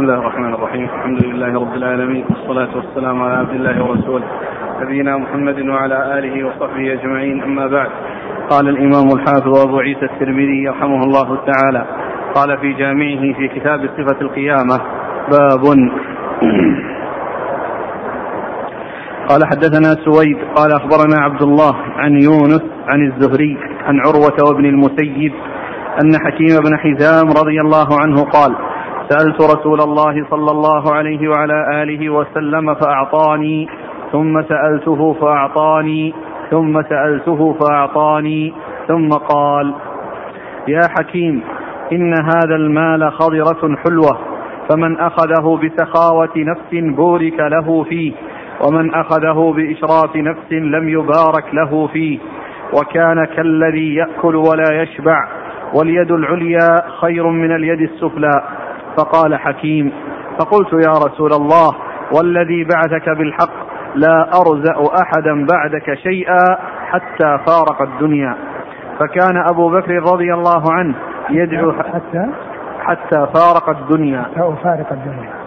بسم الله الرحمن الرحيم. الحمد لله رب العالمين. والصلاة والسلام على عبد الله ورسوله. نبينا محمد وعلى آله وصحبه أجمعين. أما بعد. قال الإمام الحافظ أبو عيسى الترمذي رحمه الله تعالى. قال في جامعه في كتاب صفة القيامة باب. قال حدثنا سويد. قال أخبرنا عبد الله عن يونس عن الزهري عن عروة وابن المسيب أن حكيم بن حزام رضي الله عنه قال سألت رسول الله صلى الله عليه وعلى آله وسلم فأعطاني ثم سألته فأعطاني ثم سألته فأعطاني ثم قال يا حكيم إن هذا المال خضرة حلوة فمن أخذه بسخاوة نفس بورك له فيه ومن أخذه بإشراف نفس لم يبارك له فيه وكان كالذي يأكل ولا يشبع واليد العليا خير من اليد السفلى. فقال حكيم فقلت يا رسول الله والذي بعثك بالحق لا أرزأ أحدا بعدك شيئا حتى فارق الدنيا. فكان أبو بكر رضي الله عنه يدعو حتى؟ حتى فارق الدنيا. حتى فارق الدنيا.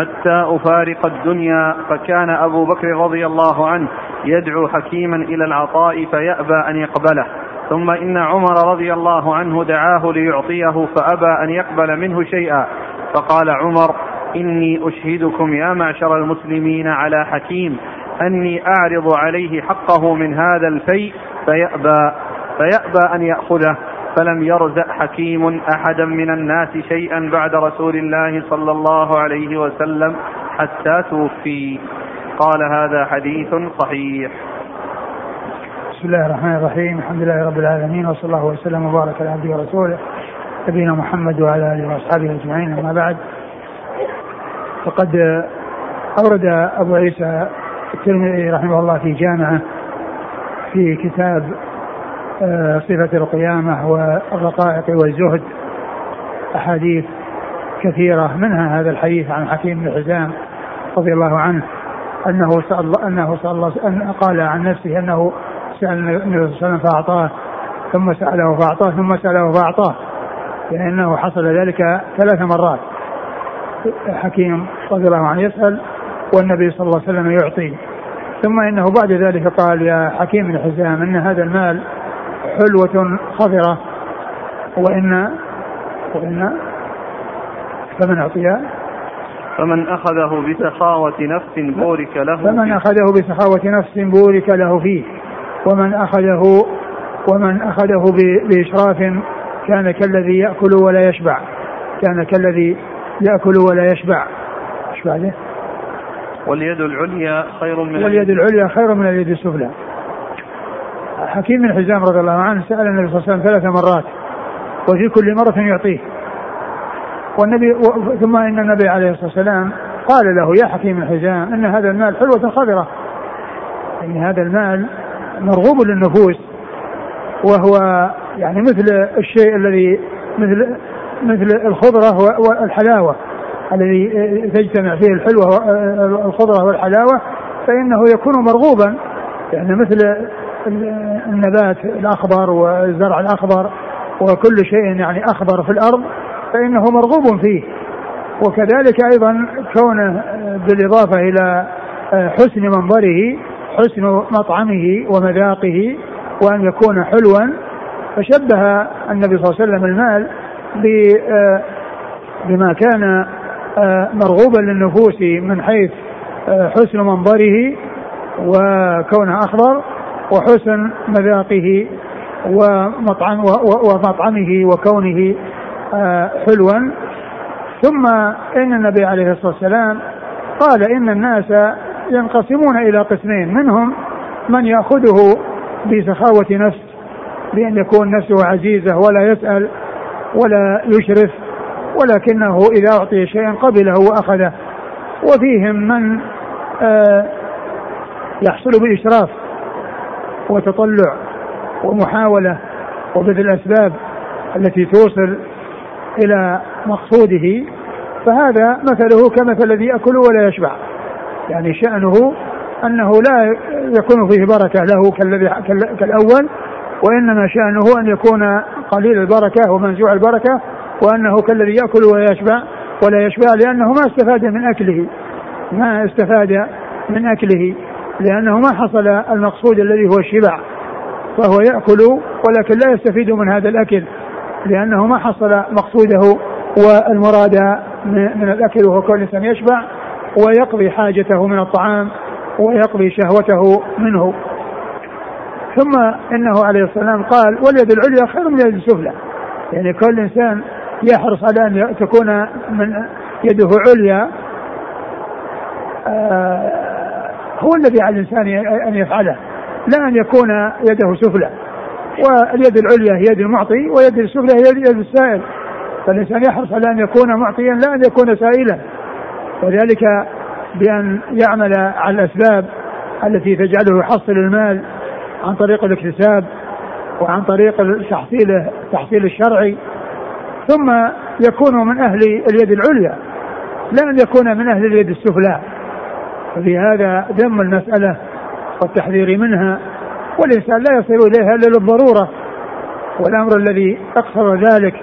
حتى أفارق الدنيا فكان أبو بكر رضي الله عنه يدعو حكيما إلى العطاء فيأبى أن يقبله. ثم إن عمر رضي الله عنه دعاه ليعطيه فأبى أن يقبل منه شيئا. فقال عمر إني أشهدكم يا معشر المسلمين على حكيم. أني أعرض عليه حقه من هذا الفيء فيأبى فيأبى أن يأخذه. فلم يرزق حكيم أحدا من الناس شيئا بعد رسول الله صلى الله عليه وسلم حتى توفي. قال هذا حديث صحيح. بسم الله الرحمن الرحيم. الحمد لله رب العالمين وصلى الله وسلم وبارك على عبده ورسوله نبينا محمد وعلى آله وأصحابه أجمعين أما بعد. فقد أورد أبو عيسى الترمذي رحمه الله في جامعة في كتاب صفة القيامة والرقائق والزهد. أحاديث كثيرة منها هذا الحديث عن حكيم بن حزام رضي الله عنه أنه سأل أنه سأل أن قال عن نفسه أنه سأل النبي صلى الله عليه وسلم فأعطاه ثم سأله فأعطاه ثم سأله فأعطاه. لأنه حصل ذلك ثلاث مرات. حكيم رضي الله عنه يسأل والنبي صلى الله عليه وسلم يعطي. ثم إنه بعد ذلك قال يا حكيم بن حزام إن هذا المال حلوة خضرة وإن وإن فمن أعطيها فمن أخذه بسخاوة نفس بورك له فمن أخذه بسخاوة نفس بورك له فيه. ومن أخذه ومن أخذه بإشراف كان كالذي يأكل ولا يشبع. كان كالذي يأكل ولا يشبع. إيش بعده؟ واليد العليا خير من واليد العليا خير من اليد السفلى. حكيم بن حزام رضي الله عنه سأل النبي صلى الله عليه وسلم ثلاث مرات وفي كل مرة يعطيه. والنبي ثم إن النبي عليه الصلاة والسلام قال له يا حكيم بن حزام إن هذا المال حلوة خضرة يعني هذا المال مرغوب للنفوس وهو يعني مثل الشيء الذي مثل مثل الخضرة والحلاوة الذي تجتمع فيه الحلوة الخضرة والحلاوة فإنه يكون مرغوبا. يعني مثل النبات الأخضر والزرع الأخضر وكل شيء يعني أخضر في الأرض فإنه مرغوب فيه. وكذلك أيضا كونه بالإضافة إلى حسن منظره حسن مطعمه ومذاقه وأن يكون حلوا فشبه النبي صلى الله عليه وسلم المال بما كان مرغوبا للنفوس من حيث حسن منظره وكونه أخضر. وحسن مذاقه ومطعم ومطعمه وكونه آه، حلوا. ثم إن النبي عليه الصلاة والسلام قال إن الناس ينقسمون إلى قسمين منهم من يأخذه بسخاوة نفس بأن يكون نفسه عزيزة ولا يسأل ولا يشرف ولكنه إذا أعطي شيئا قبله وأخذه. وفيهم من آه، يحصل بإشراف. وتطلع ومحاولة وبذل الأسباب التي توصل إلى مقصوده فهذا مثله كمثل الذي يأكل ولا يشبع. يعني شأنه أنه لا يكون فيه بركة له كالذي كالأول وإنما شأنه أن يكون قليل البركة ومنزوع البركة وأنه كالذي يأكل ويشبع ولا يشبع لأنه ما استفاد من أكله ما استفاد من أكله. لأنه ما حصل المقصود الذي هو الشبع فهو يأكل ولكن لا يستفيد من هذا الأكل لأنه ما حصل مقصوده والمراد من الأكل وهو كون الإنسان يشبع ويقضي حاجته من الطعام ويقضي شهوته منه. ثم إنه عليه والسلام قال واليد العليا خير من اليد السفلى. يعني كل إنسان يحرص على أن تكون من يده عليا آه هو الذي على الإنسان أن يفعله لا أن يكون يده سفلى. واليد العليا هي يد المعطي ويد السفلى هي يد السائل. فالإنسان يحرص على أن يكون معطيا لا أن يكون سائلا. وذلك بأن يعمل على الأسباب التي تجعله يحصل المال عن طريق الاكتساب وعن طريق تحصيله التحصيل الشرعي. ثم يكون من أهل اليد العليا لا أن يكون من أهل اليد السفلى. ففي هذا ذم المسألة والتحذير منها والإنسان لا يصل إليها إلا للضرورة. والأمر الذي أقصر ذلك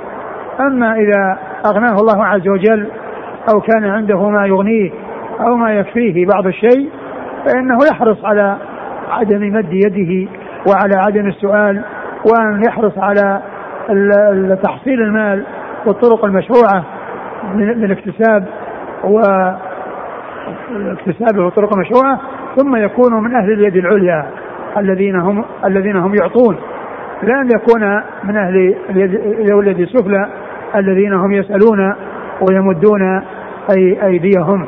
أما إذا أغناه الله عز وجل أو كان عنده ما يغنيه أو ما يكفيه بعض الشيء فإنه يحرص على عدم مد يده وعلى عدم السؤال وأن يحرص على تحصيل المال والطرق المشروعة من الاكتساب والاكتساب والطرق المشروعة ثم يكون من أهل اليد العليا الذين هم الذين هم يعطون. لا أن يكون من أهل اليد, اليد السفلى الذين هم يسألون ويمدون أي أيديهم.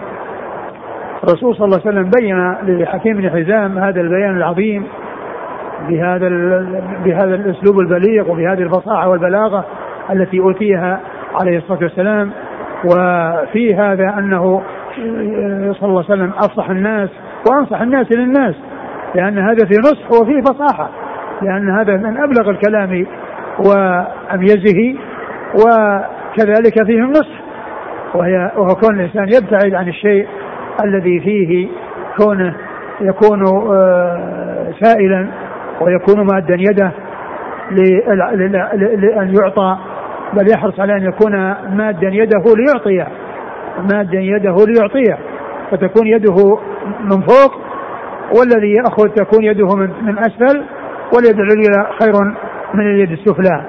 الرسول صلى الله عليه وسلم بين لحكيم بن حزام هذا البيان العظيم بهذا بهذا الأسلوب البليغ وبهذه الفصاحة والبلاغة التي أوتيها عليه الصلاة والسلام. وفي هذا أنه صلى الله عليه وسلم افصح الناس وأنصح الناس للناس لأن هذا في نصح وفيه فصاحة لأن هذا من أبلغ الكلام وأميزه وكذلك فيه النصح وهي وهو كون الإنسان يبتعد عن الشيء الذي فيه كونه يكون آه، سائلا ويكون مادا يده لأن يعطى بل يحرص على أن يكون مادا يده ليعطيه. مادا يده ليعطيه فتكون يده من فوق والذي يأخذ تكون يده من, من أسفل واليد العليا خير من اليد السفلى.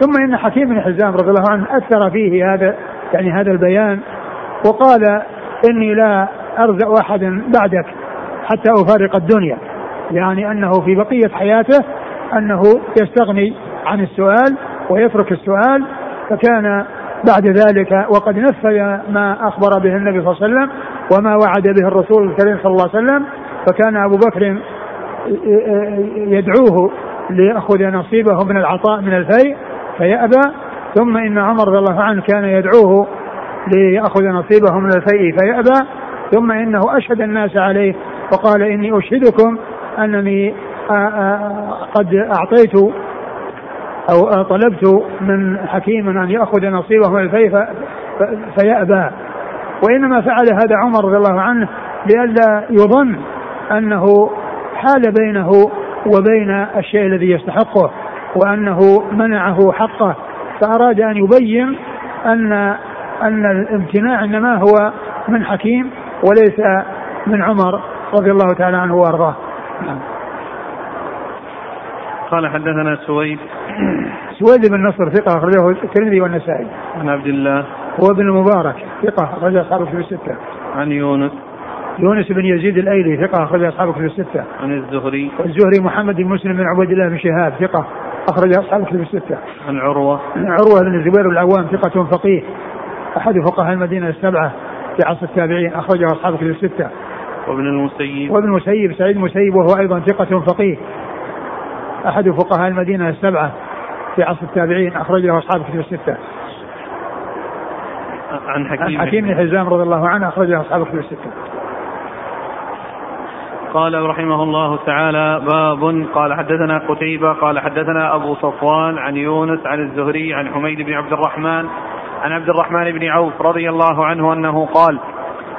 ثم إن حكيم بن حزام رضي الله عنه أثر فيه هذا يعني هذا البيان وقال إني لا أرزق أحدا بعدك حتى أفارق الدنيا. يعني أنه في بقية حياته أنه يستغني عن السؤال ويترك السؤال فكان بعد ذلك وقد نفذ ما أخبر به النبي صلى الله عليه وسلم وما وعد به الرسول الكريم صلى الله عليه وسلم فكان أبو بكر يدعوه ليأخذ نصيبه من العطاء من الفيء فيأبى ثم إن عمر رضي الله عنه كان يدعوه ليأخذ نصيبه من الفيء فيأبى ثم إنه أشهد الناس عليه وقال إني أشهدكم أنني قد أعطيت أو طلبت من حكيم أن يأخذ نصيبه من الفيء فيأبى. وإنما فعل هذا عمر رضي الله عنه لئلا يظن أنه حال بينه وبين الشيء الذي يستحقه وأنه منعه حقه. فأراد أن يبين أن أن الامتناع إنما هو من حكيم وليس من عمر رضي الله تعالى عنه وأرضاه. نعم. قال حدثنا سويد سويد بن نصر ثقة أخرجه الترمذي والنسائي. عن عبد الله هو ابن المبارك ثقة أخرج أصحابه في الستة. عن يونس يونس بن يزيد الأيلي ثقة أخرج أصحابه في الستة. عن الزهري الزهري محمد بن مسلم بن عبيد الله بن شهاب ثقة أخرج أصحابه في الستة. عن عروة عروة بن الزبير العوام ثقة فقيه أحد فقهاء المدينة السبعة في عصر التابعين أخرجه أصحاب كتب الستة. وابن المسيب وابن المسيب سعيد المسيب وهو أيضا ثقة فقيه أحد فقهاء المدينة السبعة في عصر التابعين أخرجه أصحاب كتب الستة. عن حكيم عن حكيم بن حزام رضي الله عنه أخرجه أصحاب كتب الستة. قال رحمه الله تعالى باب قال حدثنا قتيبة قال حدثنا أبو صفوان عن يونس عن الزهري عن حميد بن عبد الرحمن عن عبد الرحمن بن عوف رضي الله عنه أنه قال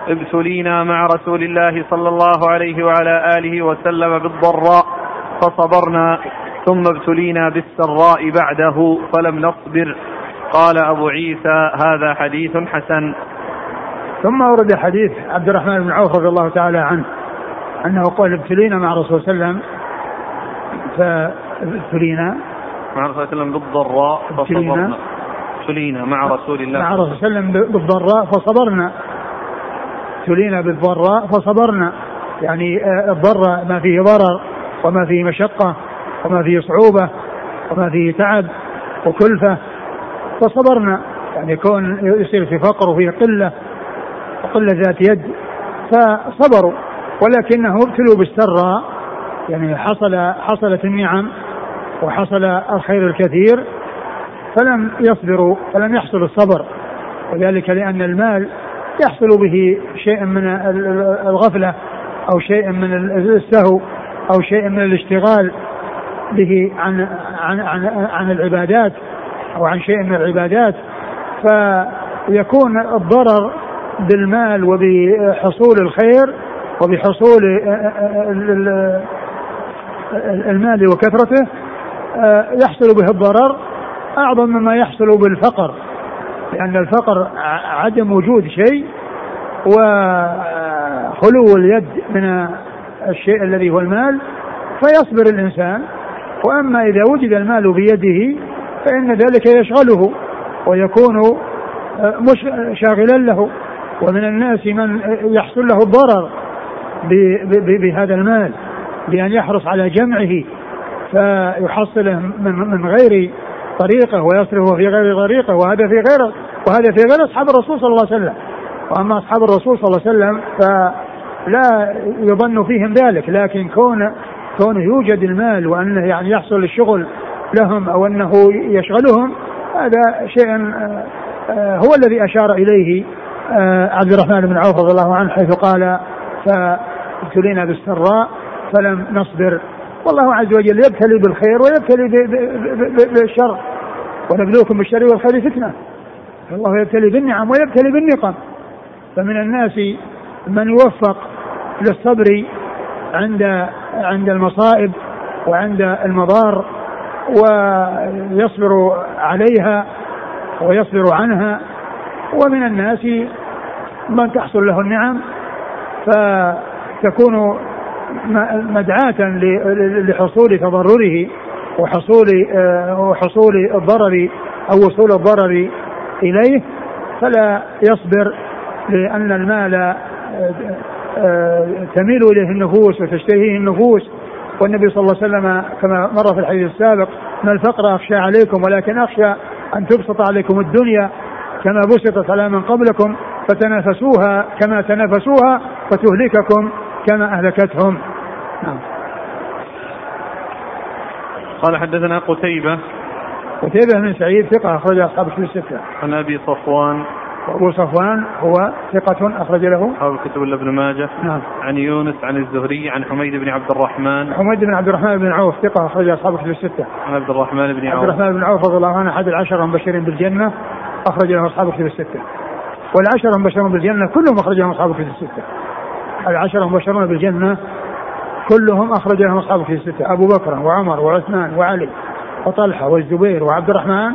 ابتلينا مع رسول الله صلى الله عليه وعلى آله وسلم بالضراء فصبرنا ثم ابتلينا بالسراء بعده فلم نصبر. قال أبو عيسى هذا حديث حسن. ثم ورد حديث عبد الرحمن بن عوف رضي الله تعالى عنه أنه قال ابتلينا مع الرسول صلى الله عليه وسلم فابتلينا. مع الرسول صلى الله عليه وسلم بالضراء فصبرنا. ابتلينا مع رسول الله. مع الرسول صلى الله عليه وسلم بالضراء فصبرنا. ابتلينا بالضراء فصبرنا. يعني آه، الضراء ما فيه ضرر. وما فيه مشقة وما فيه صعوبة وما فيه تعب وكلفة. فصبرنا يعني كون يصير في فقر وفي قلة وقلة ذات يد. فصبروا ولكنهم ابتلوا بالسراء. يعني حصل حصلت النعم وحصل الخير الكثير. فلم يصبروا فلم يحصل الصبر. وذلك لأن المال يحصل به شيء من الغفلة أو شيء من السهو. أو شيء من الاشتغال به عن عن عن, عن العبادات أو عن شيء من العبادات فيكون الضرر بالمال وبحصول الخير وبحصول المال وكثرته يحصل به الضرر أعظم مما يحصل بالفقر لأن الفقر عدم وجود شيء وخلو اليد من الشيء الذي هو المال فيصبر الإنسان. وأما إذا وجد المال بيده فإن ذلك يشغله ويكون مش شاغلا له. ومن الناس من يحصل له الضرر بهذا المال بأن يحرص على جمعه فيحصله من غير طريقة ويصرفه في غير طريقة وهذا في غير وهذا في غير أصحاب الرسول صلى الله عليه وسلم. وأما أصحاب الرسول صلى الله عليه وسلم فلا يظن فيهم ذلك لكن كون كونه يوجد المال وأنه يعني يحصل الشغل لهم أو أنه يشغلهم هذا شيء آه، آه، هو الذي أشار إليه آه، عبد الرحمن بن عوف رضي الله عنه حيث قال فابتلينا بالسراء فلم نصبر. والله عز وجل يبتلي بالخير ويبتلي بالشر ونبلوكم بالشر والخير فتنة. فالله يبتلي بالنعم ويبتلي بالنقم. فمن الناس من يوفق للصبر عند عند المصائب وعند المضار ويصبر عليها ويصبر عنها. ومن الناس من تحصل له النعم فتكون مدعاة لحصول تضرره وحصول آه، وحصول الضرر أو وصول الضرر إليه. فلا يصبر لأن المال تميل إليه النفوس وتشتهيه النفوس والنبي صلى الله عليه وسلم كما مر في الحديث السابق ما الفقر أخشى عليكم ولكن أخشى أن تبسط عليكم الدنيا كما بسطت على من قبلكم فتنافسوها كما تنافسوها فتهلككم كما أهلكتهم نعم. قال حدثنا قتيبة قتيبة بن سعيد ثقة أخرج أصحاب الستة. عن أبي صفوان وأبو صفوان هو ثقة أخرج له أصحاب الكتب إلا ابن ماجه. نعم. عن يونس عن الزهري عن حميد بن عبد الرحمن. حميد بن عبد الرحمن بن عوف ثقة أخرج أصحاب الكتب الستة. عن عبد الرحمن بن عوف. عبد الرحمن بن عوف رضي الله عنه أحد العشرة المبشرين بالجنة أخرج له أصحاب الكتب الستة. والعشرة المبشرون بالجنة كلهم أخرج لهم أصحاب الكتب الستة. العشرة المبشرون بالجنة كلهم أخرج لهم أصحاب الكتب الستة أبو بكر وعمر وعثمان وعلي وطلحة والزبير وعبد الرحمن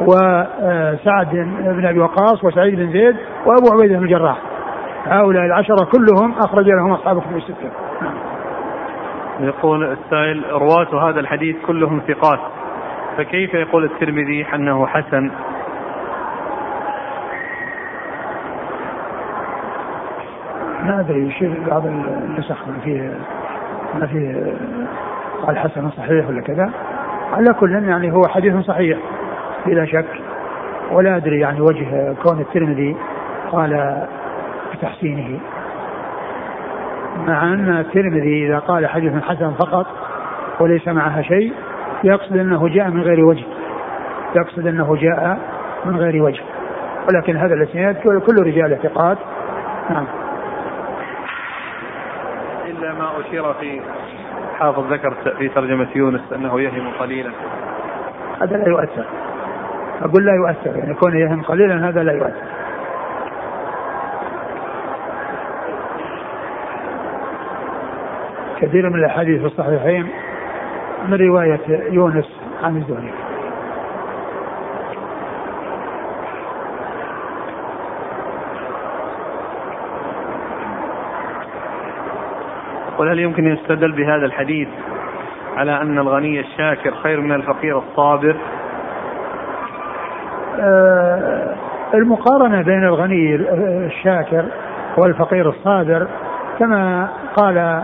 وسعد بن أبي وقاص وسعيد بن زيد وأبو عبيدة بن الجراح. هؤلاء العشرة كلهم أخرج لهم أصحاب الكتب الستة. يقول السائل رواة هذا الحديث كلهم ثقات. فكيف يقول الترمذي أنه حسن؟ ما أدري يشير بعض النسخ فيه ما فيه قال حسن صحيح ولا كذا. على كل يعني هو حديث صحيح. بلا شك. ولا أدري يعني وجه كون الترمذي قال بتحسينه. مع أن الترمذي إذا قال حديث حسن فقط وليس معها شيء يقصد أنه جاء من غير وجه. يقصد أنه جاء من غير وجه. ولكن هذا الإسناد كل رجال ثقات. نعم. إلا ما أشير في حافظ ذكر في ترجمة يونس أنه يهم قليلا. هذا لا يؤثر. أقول لا يؤثر يعني كونه يهم قليلا هذا لا يؤثر. كثير من الأحاديث في الصحيحين من رواية يونس عن الزهري. قل هل يمكن يستدل بهذا الحديث على أن الغني الشاكر خير من الفقير الصابر؟ المقارنة بين الغني الشاكر والفقير الصابر كما قال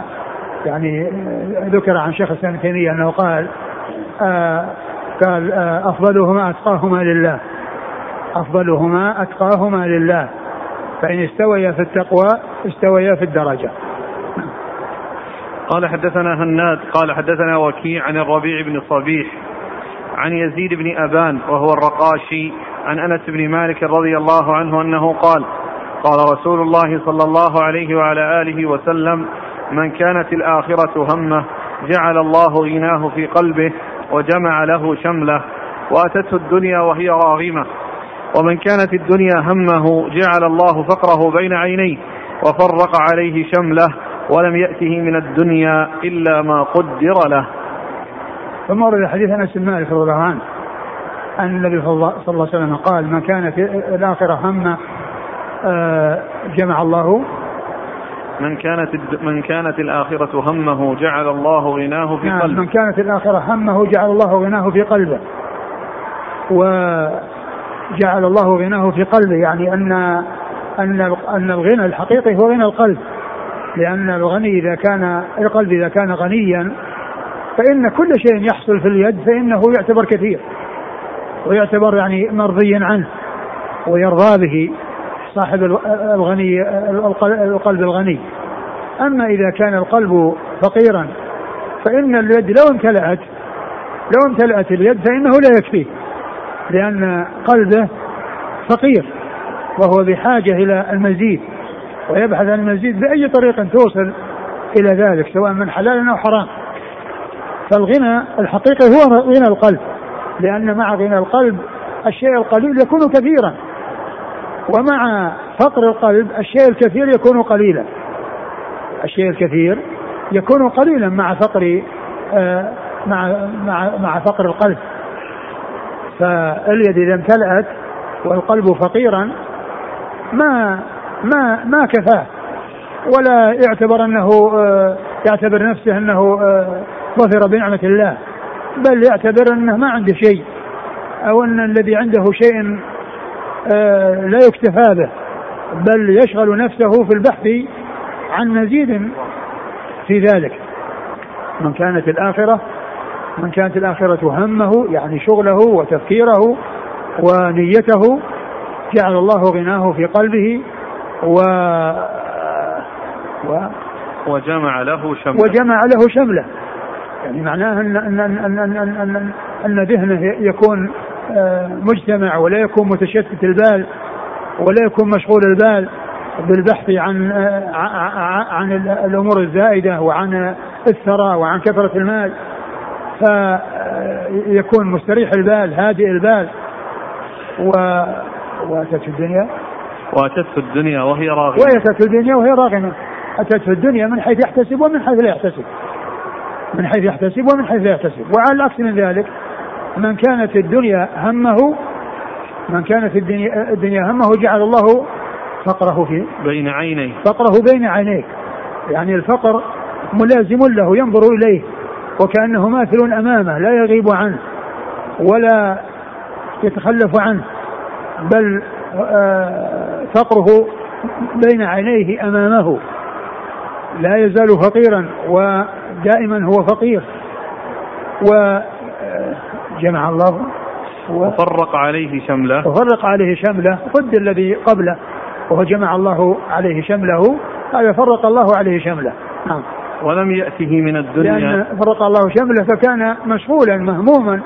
يعني ذكر عن شيخ الإسلام تيمية أنه قال آه قال آه أفضلهما أتقاهما لله. أفضلهما أتقاهما لله. فإن استويا في التقوى استويا في الدرجة. قال حدثنا هناد قال حدثنا وكيع عن الربيع بن صبيح عن يزيد بن أبان وهو الرقاشي عن أنس بن مالك رضي الله عنه أنه قال قال رسول الله صلى الله عليه وعلى آله وسلم من كانت الآخرة همه جعل الله غناه في قلبه وجمع له شمله وأتته الدنيا وهي راغمة. ومن كانت الدنيا همه جعل الله فقره بين عينيه وفرق عليه شمله ولم يأته من الدنيا إلا ما قدر له. ثم ورد حديث أنس بن مالك رضي الله عنه أن النبي صلى الله عليه وسلم قال من كان في الآخرة هم آه، جمع الله. من كانت من كانت الآخرة همه جعل الله غناه في نعم قلبه. من كانت الآخرة همه جعل الله غناه في قلبه. وجعل الله غناه في قلبه يعني أن أن أن الغنى الحقيقي هو غنى القلب. لأن الغني إذا كان القلب إذا كان غنيا فإن كل شيء يحصل في اليد فإنه يعتبر كثير ويعتبر يعني مرضيا عنه ويرضى به صاحب الغني القلب الغني. أما إذا كان القلب فقيرا فإن اليد لو امتلأت لو امتلأت اليد فإنه لا يكفيه لأن قلبه فقير وهو بحاجة إلى المزيد ويبحث عن المزيد بأي طريقة توصل إلى ذلك سواء من حلال أو حرام. فالغنى الحقيقي هو غنى القلب لأن مع غنى القلب الشيء القليل يكون كثيرا ومع فقر القلب الشيء الكثير يكون قليلا. الشيء الكثير يكون قليلا مع فقر آه مع مع مع فقر القلب. فاليد إذا امتلأت والقلب فقيرا ما ما ما كفاه. ولا يعتبر أنه آه، يعتبر نفسه أنه آه، ظفر بنعمة الله بل يعتبر أنه ما عنده شيء أو أن الذي عنده شيء آه، لا يكتفى به بل يشغل نفسه في البحث عن مزيد في ذلك. من كانت الآخرة من كانت الآخرة همه يعني شغله وتفكيره ونيته جعل الله غناه في قلبه و, و وجمع له شمله. وجمع له شمله. يعني معناه ان ان ان ان ان, أن, أن ذهنه يكون آه، مجتمع ولا يكون متشتت البال ولا يكون مشغول البال بالبحث عن آه، عن الأمور الزائدة وعن الثرى وعن كثرة المال. فيكون مستريح البال هادئ البال. و وأتت الدنيا. واتته الدنيا وهي راغمة. واتته الدنيا وهي راغمة. اتته الدنيا من حيث يحتسب ومن حيث لا يحتسب. من حيث يحتسب ومن حيث لا يحتسب. وعلى العكس من ذلك من كانت الدنيا همه من كانت الدنيا, الدنيا همه جعل الله فقره في بين عينيه. فقره بين عينيه يعني الفقر ملازم له ينظر إليه وكأنه ماثل أمامه لا يغيب عنه ولا يتخلف عنه بل آه، فقره بين عينيه أمامه. لا يزال فقيرا ودائما هو فقير. وجمع الله. وفرق عليه شمله. وفرق عليه شمله. ضد الذي قبله. وهو جمع الله عليه شمله. هذا فرق الله عليه شمله. نعم. ولم يأته من الدنيا. لأن فرق الله شمله فكان مشغولا مهموما.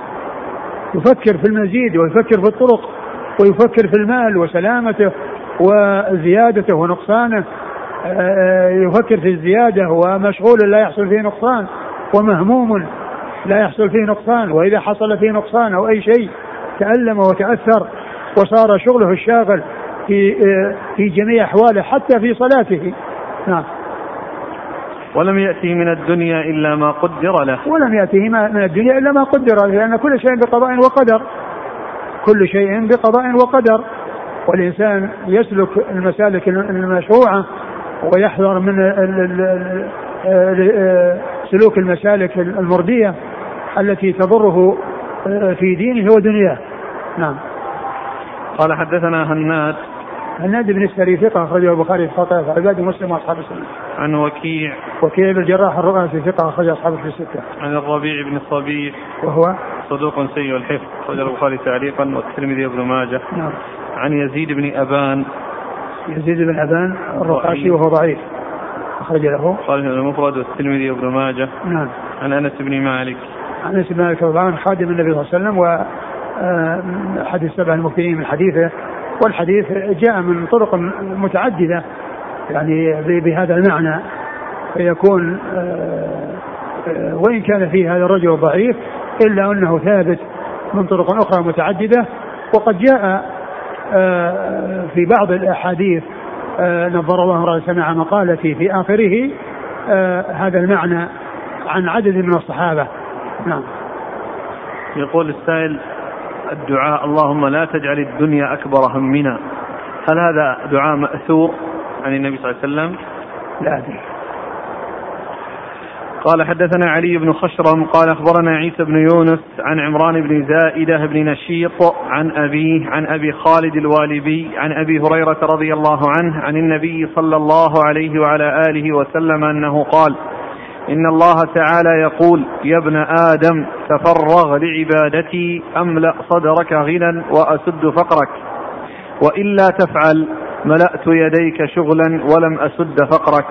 يفكر في المزيد ويفكر في الطرق ويفكر في المال وسلامته وزيادته ونقصانه. يفكر في الزيادة ومشغول لا يحصل فيه نقصان ومهموم لا يحصل فيه نقصان وإذا حصل فيه نقصان أو أي شيء تألم وتأثر وصار شغله الشاغل في في جميع أحواله حتى في صلاته. نعم. ولم يأتي من الدنيا إلا ما قدر له. ولم يأته من الدنيا إلا ما قدر له لأن كل شيء بقضاء وقدر. كل شيء بقضاء وقدر. والإنسان يسلك المسالك المشروعة ويحذر من سلوك المسالك المردية التي تضره في دينه ودنياه. نعم. قال حدثنا هناد. هناد بن السري ثقة أخرجه البخاري في خطأ عباد مسلم وأصحاب السنة. عن وكيع. وكيع بن الجراح الرؤاسي ثقة أخرج أصحابه في الستة. عن الربيع بن الصبيح. وهو؟ صدوق سيء الحفظ. أخرج البخاري تعليقا والترمذي وابن ماجه. نعم. عن يزيد بن أبان. يزيد بن أبان الرقاشي وهو ضعيف. أخرج له. قال المفرد والترمذي وابن ماجه. نعم. عن أنس بن مالك. عن أنس بن مالك رضي خادم النبي صلى الله عليه وسلم و أحد السبع المكثرين من حديثه والحديث جاء من طرق متعددة يعني بهذا المعنى فيكون وإن كان فيه هذا الرجل ضعيف إلا أنه ثابت من طرق أخرى متعددة وقد جاء في بعض الأحاديث نظر الله امرأة سمع مقالتي في آخره هذا المعنى عن عدد من الصحابة. نعم. يقول السائل الدعاء اللهم لا تجعل الدنيا أكبر همنا. هل هذا دعاء مأثور عن النبي صلى الله عليه وسلم؟ لا أدري. قال حدثنا علي بن خشرم قال أخبرنا عيسى بن يونس عن عمران بن زائدة بن نشيط عن أبيه عن أبي خالد الوالبي عن أبي هريرة رضي الله عنه عن النبي صلى الله عليه وعلى آله وسلم أنه قال إن الله تعالى يقول يا ابن آدم تفرغ لعبادتي أملأ صدرك غنى وأسد فقرك وإلا تفعل ملأت يديك شغلا ولم أسد فقرك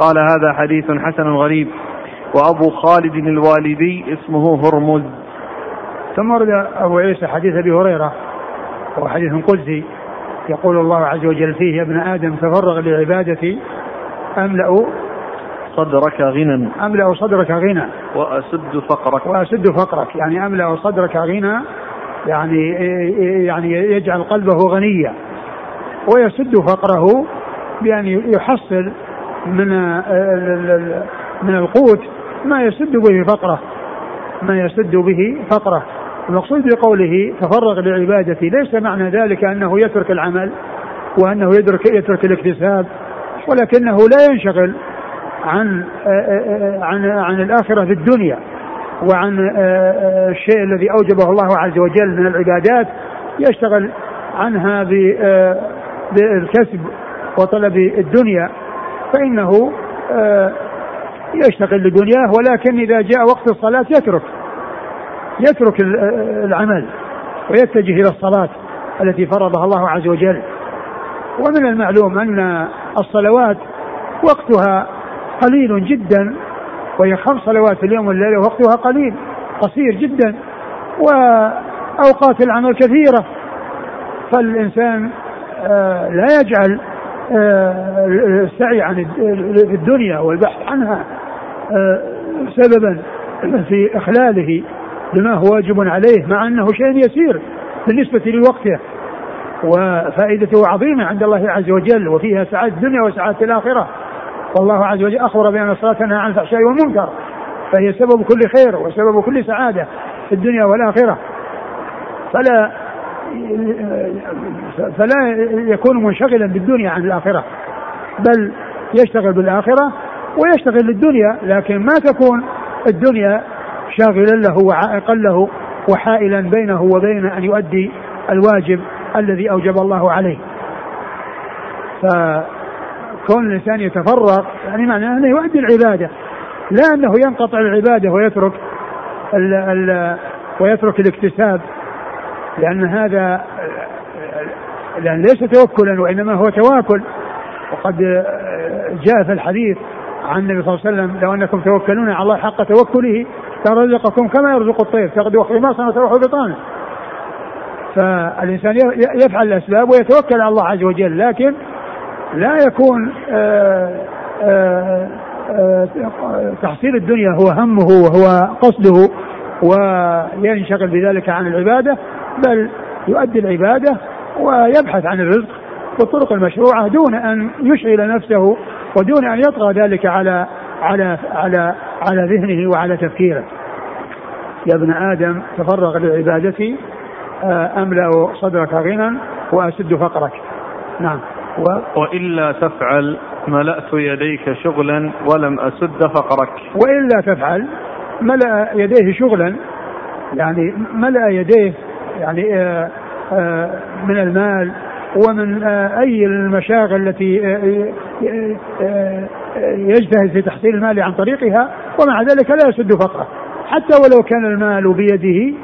قال هذا حديث حسن غريب وأبو خالد الوالدي اسمه هرمز. ثم ورد أبو عيسى حديث أبي هريرة وهو حديث قدسي يقول الله عز وجل فيه يا ابن آدم تفرغ لعبادتي أملأ صدرك غنى. أملأ صدرك غنى. وأسد فقرك. وأسد فقرك يعني أملأ صدرك غنى يعني يعني يجعل قلبه غنيا. ويسد فقره بأن يحصل من من القوت ما يسد به فقره. ما يسد به فقره. المقصود بقوله تفرغ لعبادتي ليس معنى ذلك أنه يترك العمل وأنه يترك يترك الاكتساب ولكنه لا ينشغل عن عن عن الآخرة في الدنيا وعن الشيء الذي أوجبه الله عز وجل من العبادات. يشتغل عنها بالكسب وطلب الدنيا. فإنه يشتغل لدنياه ولكن إذا جاء وقت الصلاة يترك يترك العمل ويتجه إلى الصلاة التي فرضها الله عز وجل. ومن المعلوم أن الصلوات وقتها قليل جدا وهي خمس صلوات في اليوم والليلة وقتها قليل قصير جدا وأوقات العمل كثيرة. فالإنسان آه، لا يجعل آه، السعي عن الدنيا والبحث عنها سببا في إخلاله بما هو واجب عليه مع أنه شيء يسير بالنسبة لوقته وفائدته عظيمة عند الله عز وجل وفيها سعادة الدنيا وسعادة الآخرة. والله عز وجل أخبر بأن الصلاة تنهى عن الفحشاء والمنكر فهي سبب كل خير وسبب كل سعادة في الدنيا والآخرة. فلا فلا يكون منشغلا بالدنيا عن الآخرة بل يشتغل بالآخرة ويشتغل للدنيا لكن ما تكون الدنيا شاغلا له وعائقا له وحائلا بينه وبين أن يؤدي الواجب الذي أوجب الله عليه. فكون الإنسان يتفرغ يعني معناه أنه يؤدي العبادة لا أنه ينقطع العبادة ويترك ال ال ويترك الاكتساب لأن هذا لأن ليس توكلا وإنما هو تواكل. وقد جاء في الحديث عن النبي صلى الله عليه وسلم لو أنكم توكلون على الله حق توكله لرزقكم كما يرزق الطير. تغدو خماصا وتروح بطانة. فالإنسان يفعل الأسباب ويتوكل على الله عز وجل لكن لا يكون آآ آآ آآ تحصيل الدنيا هو همه وهو قصده وينشغل بذلك عن العبادة بل يؤدي العبادة ويبحث عن الرزق بالطرق المشروعة دون أن يشغل نفسه ودون أن يطغى ذلك على على على على ذهنه وعلى تفكيره. يا ابن آدم تفرغ للعبادة آه، أملأ صدرك غنى وأسد فقرك. نعم. و... وإلا تفعل ملأت يديك شغلا ولم أسد فقرك وإلا تفعل ملأ يديه شغلا يعني ملأ يديه يعني آه، آه، من المال ومن آه، أي المشاغل التي يجتهد في تحصيل المال عن طريقها ومع ذلك لا يسد فقره. حتى ولو كان المال بيده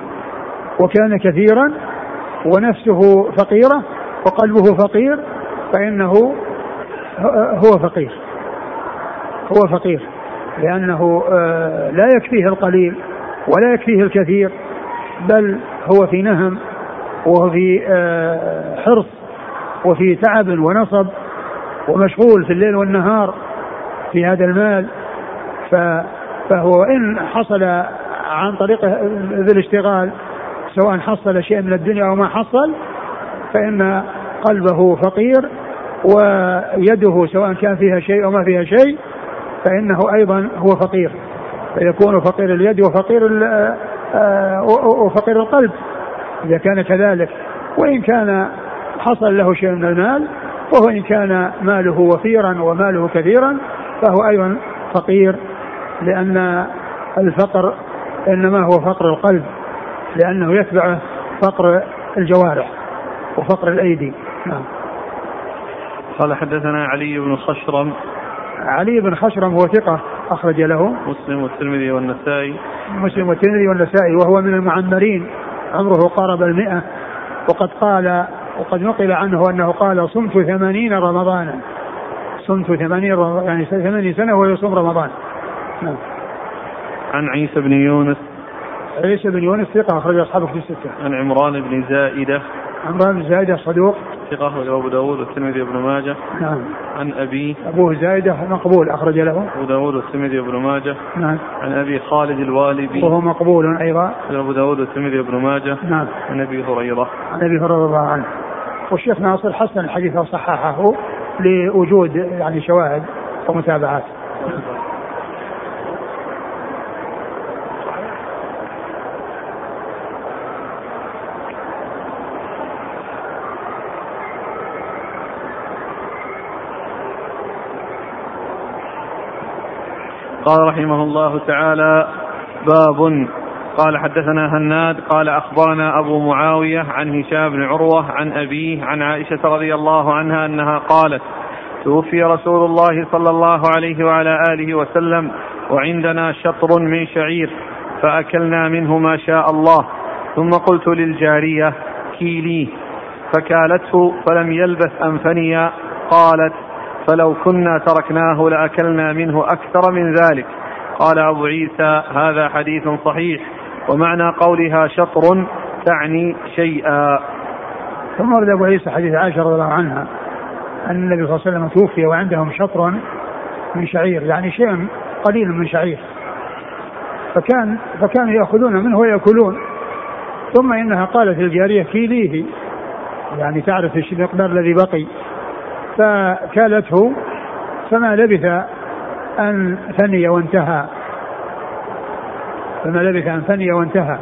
وكان كثيرا ونفسه فقيرة وقلبه فقير فإنه هو فقير. هو فقير. لأنه آه، لا يكفيه القليل ولا يكفيه الكثير بل هو في نهم وهو في آه، حرص وفي تعب ونصب ومشغول في الليل والنهار في هذا المال فهو إن حصل عن طريق ذي الاشتغال سواء حصل شيء من الدنيا أو ما حصل فإن قلبه فقير ويده سواء كان فيها شيء أو ما فيها شيء فإنه أيضا هو فقير. فيكون فقير اليد وفقير آه، وفقير القلب إذا كان كذلك. وإن كان حصل له شيء من المال وهو إن كان ماله وفيرا وماله كثيرا فهو أيضا فقير لأن الفقر إنما هو فقر القلب لأنه يتبعه فقر الجوارح وفقر الأيدي. نعم. قال حدثنا علي بن خشرم. علي بن خشرم هو ثقة أخرج له. مسلم والترمذي والنسائي. مسلم والترمذي والنسائي وهو من المعمرين. عمره قارب المئة وقد قال وقد نقل عنه أنه قال صمت ثمانين رمضانا. صمت ثمانين يعني ثمانين سنة وهو يصوم رمضان. نعم. عن عيسى بن يونس. عيسى بن يونس ثقة أخرج أصحابه في الستة. عن عمران بن زائدة. عمران بن زائدة صدوق ثقة أخرج أبو داود والترمذي وابن ماجه. نعم. عن أبي. أبوه زايدة مقبول أخرج له. أبو داود والترمذي وابن ماجه. نعم. عن أبي خالد الوالبي. وهو مقبول أيضا. أبو داود والترمذي وابن ماجه. نعم. عن أبي هريرة. عن أبي هريرة رضي الله عنه. والشيخ ناصر حسن الحديث وصححه لوجود يعني شواهد ومتابعات. قال رحمه الله تعالى باب قال حدثنا هناد قال أخبرنا أبو معاوية عن هشام بن عروة عن أبيه عن عائشة رضي الله عنها أنها قالت توفي رسول الله صلى الله عليه وعلى آله وسلم وعندنا شطر من شعير فأكلنا منه ما شاء الله ثم قلت للجارية كيليه فكالته فلم يلبث أن فني. قالت فلو كنا تركناه لأكلنا منه أكثر من ذلك. قال أبو عيسى هذا حديث صحيح. ومعنى قولها شطر تعني شيئا. ثم ورد أبو عيسى حديث عائشة رضي الله عنها أن النبي صلى الله عليه وسلم توفي وعندهم شطر من شعير يعني شيء قليل من شعير. فكان فكانوا يأخذون منه ويأكلون. ثم إنها قالت للجاريه كيليه. يعني تعرف المقدار الذي بقي. فكالته فما لبث أن ثني وانتهى. فما لبث أن ثني وانتهى.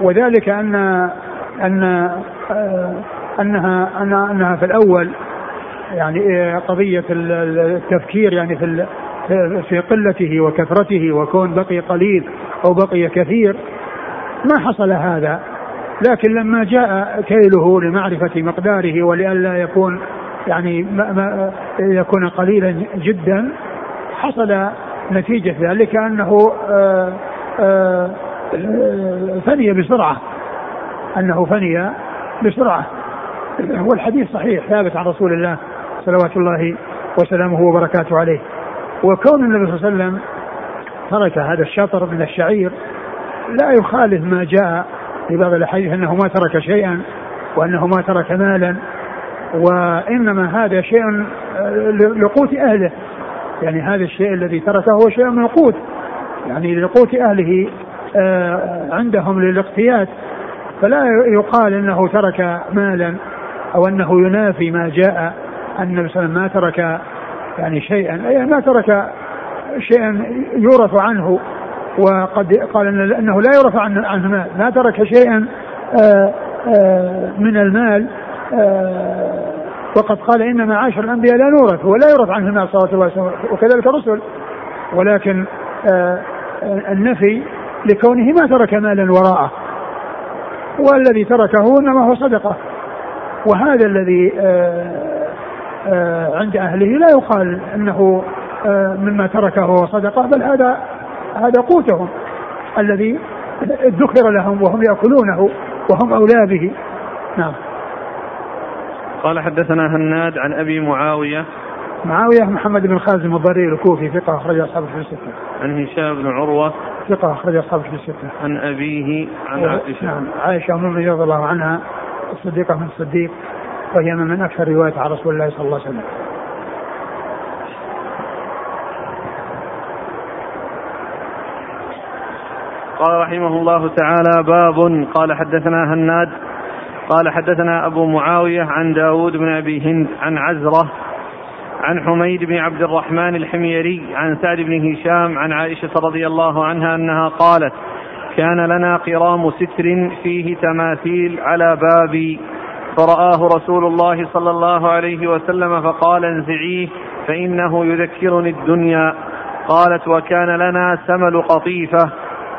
وذلك أن أن آه، أنها أنها في الأول يعني قضية التفكير يعني في في قلته وكثرته وكون بقي قليل أو بقي كثير. ما حصل هذا. لكن لما جاء كيله لمعرفة مقداره ولئلا يكون يعني ما ما يكون قليلا جدا حصل نتيجة ذلك أنه آآ فني بسرعة. أنه فني بسرعة. والحديث صحيح ثابت عن رسول الله صلوات الله وسلامه وبركاته عليه. وكون النبي صلى الله عليه وسلم ترك هذا الشطر من الشعير لا يخالف ما جاء في بعض الأحاديث أنه ما ترك شيئا وأنه ما ترك مالا وإنما هذا شيء لقوت أهله. يعني هذا الشيء الذي تركه هو شيء من القوت. يعني لقوت أهله آه، عندهم للاقتيات فلا يقال إنه ترك مالا أو إنه ينافي ما جاء. ان النبي صلى الله عليه وسلم ما ترك يعني شيئا أي ما ترك شيئا يورث عنه. وقد قال إنه لا يورث عنه مال ما ترك شيئا آه، آه، من المال. وقد قال إنما عاشر الأنبياء لا نورث ولا يورث عنه المال صلى الله عليه وسلم وكذلك الرسل. ولكن النفي لكونه ما ترك مالا وراءه والذي تركه إنما هو صدقة. وهذا الذي عند أهله لا يقال أنه مما تركه صدقة بل هذا هذا قوتهم الذي ذكر لهم وهم يأكلونه وهم أولى به. نعم. قال حدثنا هناد عن أبي معاوية معاوية محمد بن خازم الضرير الكوفي ثقة أخرج أصحابه في الستة. عن هشام بن عروة ثقة أخرج أصحابه في الستة. عن أبيه عن عائشة. نعم عائشة أم رضي الله عنها الصديقة من الصديق وهي من أكثر رواية عن رسول الله صلى الله عليه وسلم. قال رحمه الله تعالى باب قال حدثنا هناد قال حدثنا أبو معاوية عن داود بن أبي هند عن عزرة عن حميد بن عبد الرحمن الحميري عن سعد بن هشام عن عائشة رضي الله عنها أنها قالت كان لنا قرام ستر فيه تماثيل على بابي فرآه رسول الله صلى الله عليه وسلم فقال انزعيه فإنه يذكرني الدنيا. قالت وكان لنا سمل قطيفة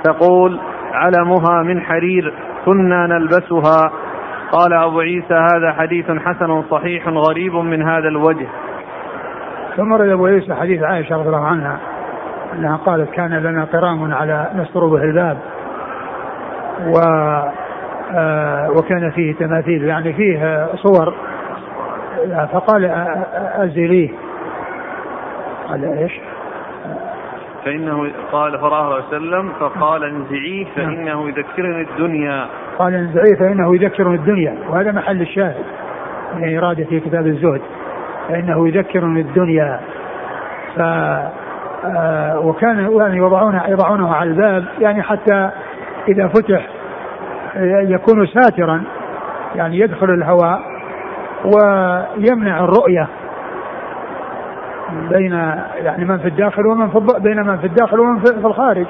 تقول علمها من حرير كنا نلبسها. قال أبو عيسى هذا حديث حسن صحيح غريب من هذا الوجه. ثم رد أبو عيسى حديث عائشة رضي الله عنها أنها قالت كان لنا قرام على نستر به الباب و آه وكان فيه تماثيل يعني فيه صور. فقال أزليه قال إيش؟ فإنه قال فراه وسلم فقال انزعيه فإنه يذكرني الدنيا. قال انزعيه فإنه يذكرني الدنيا. وهذا محل الشاهد من إرادة في كتاب الزهد. فإنه يذكرني الدنيا ف آه وكان يعني يضعونه يضعونه على الباب يعني حتى إذا فتح يكون ساترا يعني يدخل الهواء ويمنع الرؤية بين يعني من في الداخل ومن في بين من في الداخل ومن في الخارج.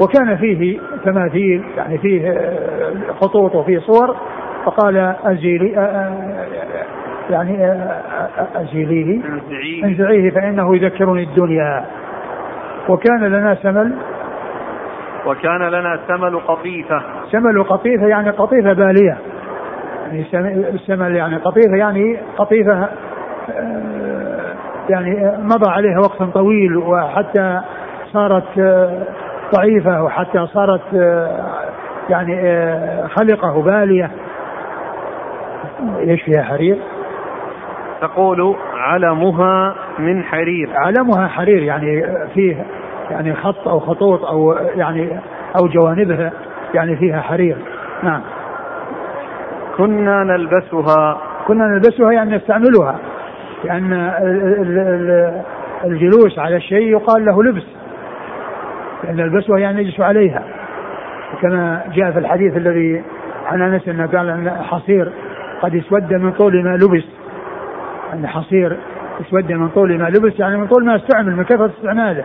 وكان فيه تماثيل يعني فيه آه، خطوط وفيه صور فقال أزيلي آه، آه، يعني أزيليه. انزعيه فإنه يذكرني الدنيا. وكان لنا سمل وكان لنا سمل قطيفة. سمل قطيفة يعني قطيفة بالية. يعني السمل يعني قطيفة يعني قطيفة يعني مضى عليها وقت طويل وحتى صارت ضعيفة وحتى صارت يعني خلقة بالية. إيش فيها حرير؟ تقول علمها من حرير. علمها حرير يعني فيه يعني خط أو خطوط أو يعني أو جوانبها يعني فيها حرير. نعم. كنا نلبسها. كنا نلبسها يعني نستعملها. لأن الجلوس على الشيء يقال له لبس. لأن البسوة يعني يجلس عليها. كما جاء في الحديث الذي عن أنس انه قال إن حصير قد اسود من طول ما لبس. أن حصير اسود من طول ما لبس يعني من طول ما استعمل من كثره استعماله.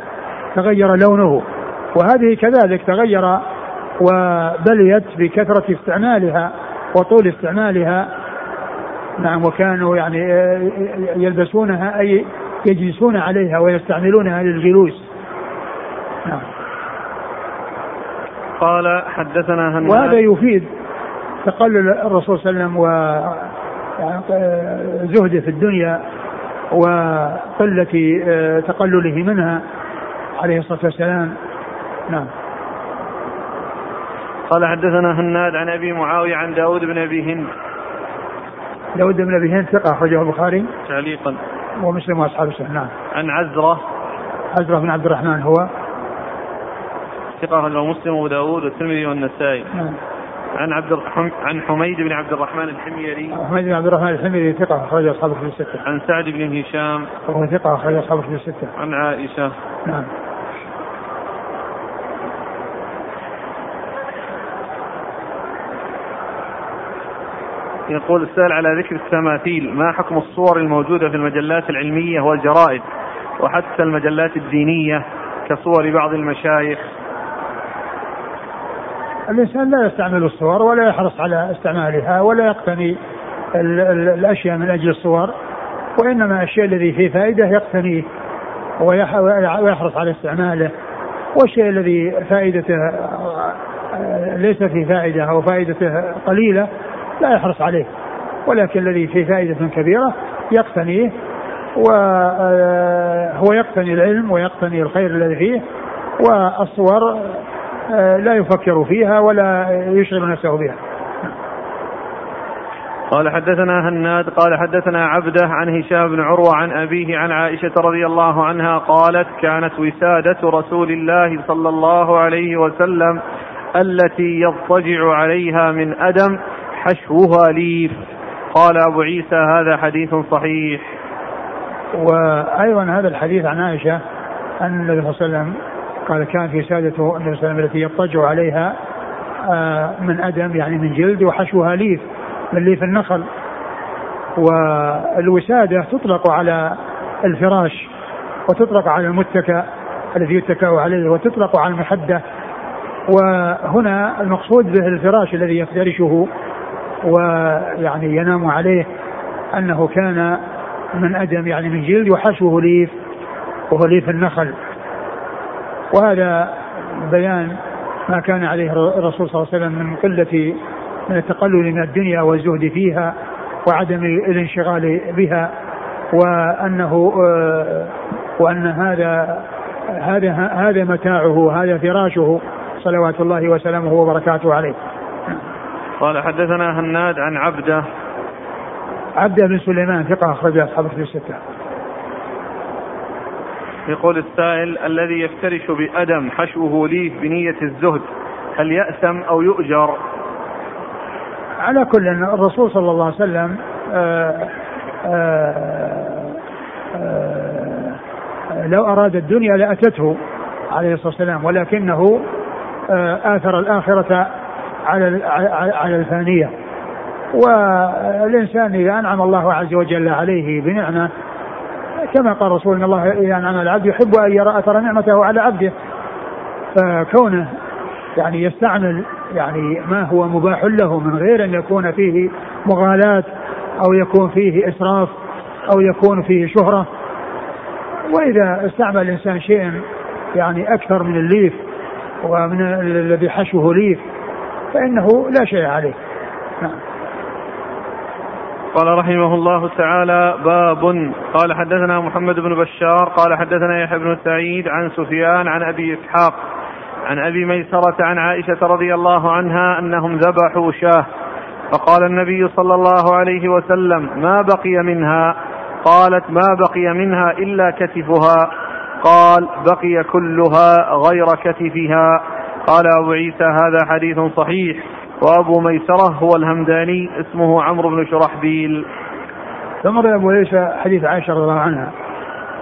تغير لونه. وهذه كذلك تغير وبليت بكثرة استعمالها وطول استعمالها. نعم وكانوا يعني يلبسونها أي يجلسون عليها ويستعملونها للجلوس. نعم. قال حدثنا وهذا يفيد تقلل الرسول صلى الله عليه وسلم وزهده آه، في الدنيا وقلة آه، تقلله منها. عليه الصلاة والسلام. نعم. قال حدثنا هناد عن أبي معاوية عن داود بن أبي هند. داود بن أبي هند ثقة أخرجه البخاري. تعليقا. ومسلم وأصحاب السنة. نعم. عن عزرة. عزرة بن عبد الرحمن هو. ثقة أخرجه مسلم وأبو داود والترمذي والنسائي. نعم. عن عبد الرحمن عن حميد بن عبد الرحمن الحميري. حميد بن عبد الرحمن الحميري ثقة أخرج أصحابه في الستة. عن سعد بن هشام. وهو ثقة أخرج أصحابه في الستة. عن عائشة. نعم. يقول السائل على ذكر التماثيل ما حكم الصور الموجودة في المجلات العلمية والجرائد وحتى المجلات الدينية كصور بعض المشايخ الإنسان لا يستعمل الصور ولا يحرص على استعمالها ولا يقتني ال ال الأشياء من أجل الصور وإنما الشيء الذي فيه فائدة يقتنيه ويحرص على استعماله والشيء الذي فائدته ليس فيه فائدة أو فائدته قليلة لا يحرص عليه ولكن الذي فيه فائدة كبيرة يقتنيه وهو يقتني العلم ويقتني الخير الذي فيه والصور لا يفكر فيها ولا يشغل نفسه بها. قال حدثنا هناد قال حدثنا عبده عن هشام بن عروة عن أبيه عن عائشة رضي الله عنها قالت كانت وسادة رسول الله صلى الله عليه وسلم التي يضطجع عليها من أدم حشوها ليف. قال أبو عيسى هذا حديث صحيح. وأيضا هذا الحديث عن عائشة أن النبي صلى الله عليه وسلم قال كان في سادته النبي صلى الله عليه وسلم التي يضطجع عليها آه، من أدم يعني من جلد وحشوها ليف من ليف النخل. والوسادة تطلق على الفراش وتطلق على المتكى الذي يتكى عليه وتطلق على المحدة وهنا المقصود به الفراش الذي يفترشه ويعني ينام عليه أنه كان من أدم يعني من جلد وحشوه ليف وهو ليف النخل. وهذا بيان ما كان عليه الرسول صلى الله عليه وسلم من قلة من التقلل من الدنيا والزهد فيها وعدم الانشغال بها وأنه آه، وأن هذا هذا هذا متاعه هذا فراشه صلوات الله وسلامه وبركاته عليه. قال حدثنا هناد عن عبده. عبده بن سليمان ثقة أخرج أصحاب الكتب الستة. يقول السائل الذي يفترش بأدم حشوه ليف بنية الزهد هل يأثم أو يؤجر؟ على كل الرسول صلى الله عليه وسلم آآ آه، آآ آه، آآ آه، لو أراد الدنيا لأتته عليه الصلاة والسلام ولكنه آثر الآخرة على على الفانية. والإنسان إذا أنعم الله عز وجل عليه بنعمة كما قال رسول ان الله اذا انعم العبد يحب أن يرى أثر نعمته على عبده. فكونه يعني يستعمل يعني ما هو مباح له من غير أن يكون فيه مغالاة أو يكون فيه إسراف أو يكون فيه شهرة. وإذا استعمل الإنسان شيئا يعني أكثر من الليف ومن الذي حشوه ليف فإنه لا شيء عليه. نعم. قال رحمه الله تعالى باب قال حدثنا محمد بن بشار قال حدثنا يحيى بن سعيد عن سفيان عن أبي إسحاق عن أبي ميسرة عن عائشة رضي الله عنها أنهم ذبحوا شاه. فقال النبي صلى الله عليه وسلم ما بقي منها؟ قالت ما بقي منها إلا كتفها. قال بقي كلها غير كتفها. قال أبو عيسى هذا حديث صحيح. وابو ميسرة هو الهمداني اسمه عمرو بن شرحبيل. ثم أبو عيسى حديث عائشة رضي الله عنها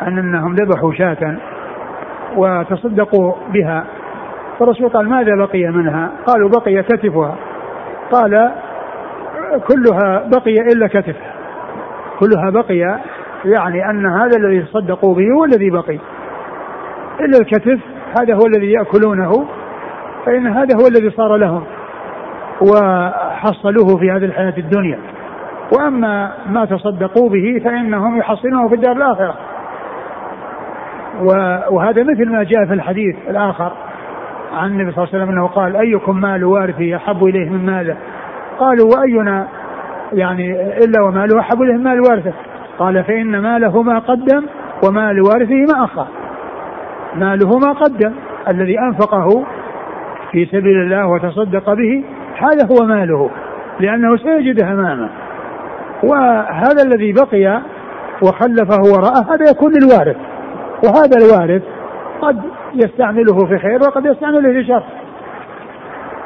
أن إنهم ذبحوا شاة وتصدقوا بها. فالرسول قال ماذا بقي منها؟ قالوا بقي كتفها. قال كلها بقي إلا كتفها. كلها بقي يعني أن هذا الذي تصدقوا به هو الذي بقي. إلا الكتف هذا هو الذي يأكلونه فإن هذا هو الذي صار لهم. وحصلوه في هذه الحياة الدنيا. وأما ما تصدقوا به فإنهم يحصلونه في الدار الآخرة. وهذا مثل ما جاء في الحديث الآخر عن النبي صلى الله عليه وسلم أنه قال أيكم مال وارثه أحب إليه من ماله؟ قالوا وأينا يعني إلا وماله أحب إليه من مال وارثه؟ قال فإن ماله ما قدم ومال وارثه ما أخر. ماله ما قدم الذي أنفقه في سبيل الله وتصدق به هذا هو ماله لأنه سيجده أمامه وهذا الذي بقي وخلفه وراءه هذا يكون للوارث وهذا الوارث قد يستعمله في خير وقد يستعمله في شر.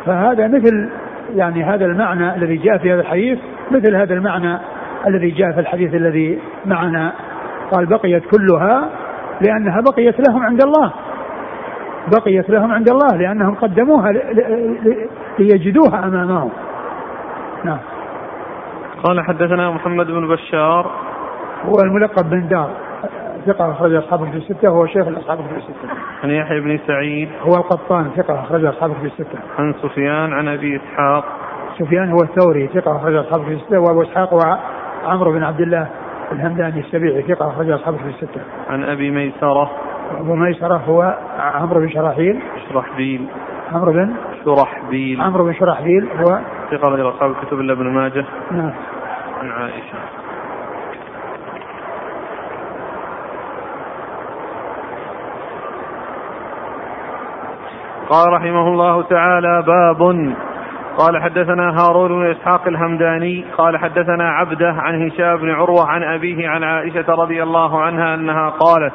فهذا مثل يعني هذا المعنى الذي جاء في هذا الحديث مثل هذا المعنى الذي جاء في الحديث الذي معنا. قال بقيت كلها لأنها بقيت لهم عند الله. بقيت لهم عند الله لأنهم قدموها ليجدوها أمامهم. نعم. قال حدثنا محمد بن بشار. هو الملقب بن دار. ثقة أخرج أصحابه في الستة وهو شيخ الأصحاب في الستة. عن يحيى بن سعيد. هو القطان ثقة أخرج أصحابه في الستة. عن سفيان عن أبي إسحاق. سفيان هو الثوري ثقة أخرج أصحابه في الستة وأبو إسحاق وعمرو بن عبد الله الهمداني السبيعي ثقة أخرج أصحابه في الستة. عن أبي ميسرة. أبو ميسرة هو عمرو بن شراحيل. شرحبيل عمرو بن شرحبيل عمرو بن شرحبيل هو ثقة من أصحاب الكتب إلا ابن ماجه. نعم. عن عائشة. قال رحمه الله تعالى باب. قال حدثنا هارون بن إسحاق الهمداني. قال حدثنا عبده عن هشام بن عروة عن أبيه عن عائشة رضي الله عنها أنها قالت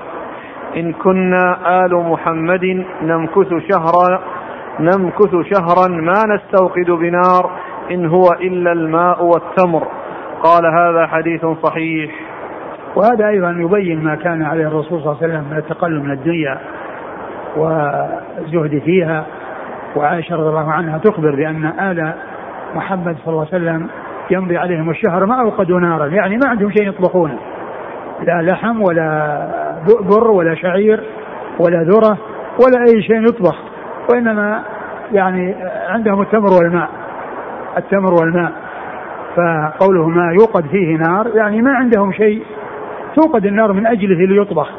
إن كنا آل محمد نمكث شهرا نمكث شهرا ما نستوقد بنار إن هو إلا الماء والتمر. قال هذا حديث صحيح. وهذا أيضا يبين ما كان عليه الرسول صلى الله عليه وسلم من التقلب من الدنيا والزهد فيها وعائشة رضي الله عنها تخبر بأن آل محمد صلى الله عليه وسلم يمضي عليهم الشهر ما أوقدوا نارا. يعني ما عندهم شيء يطبخونه لا لحم ولا بر ولا شعير ولا ذرة ولا أي شيء يطبخ. وإنما يعني عندهم التمر والماء التمر والماء. فقوله ما يوقد فيه نار يعني ما عندهم شيء توقد النار من أجله ليطبخ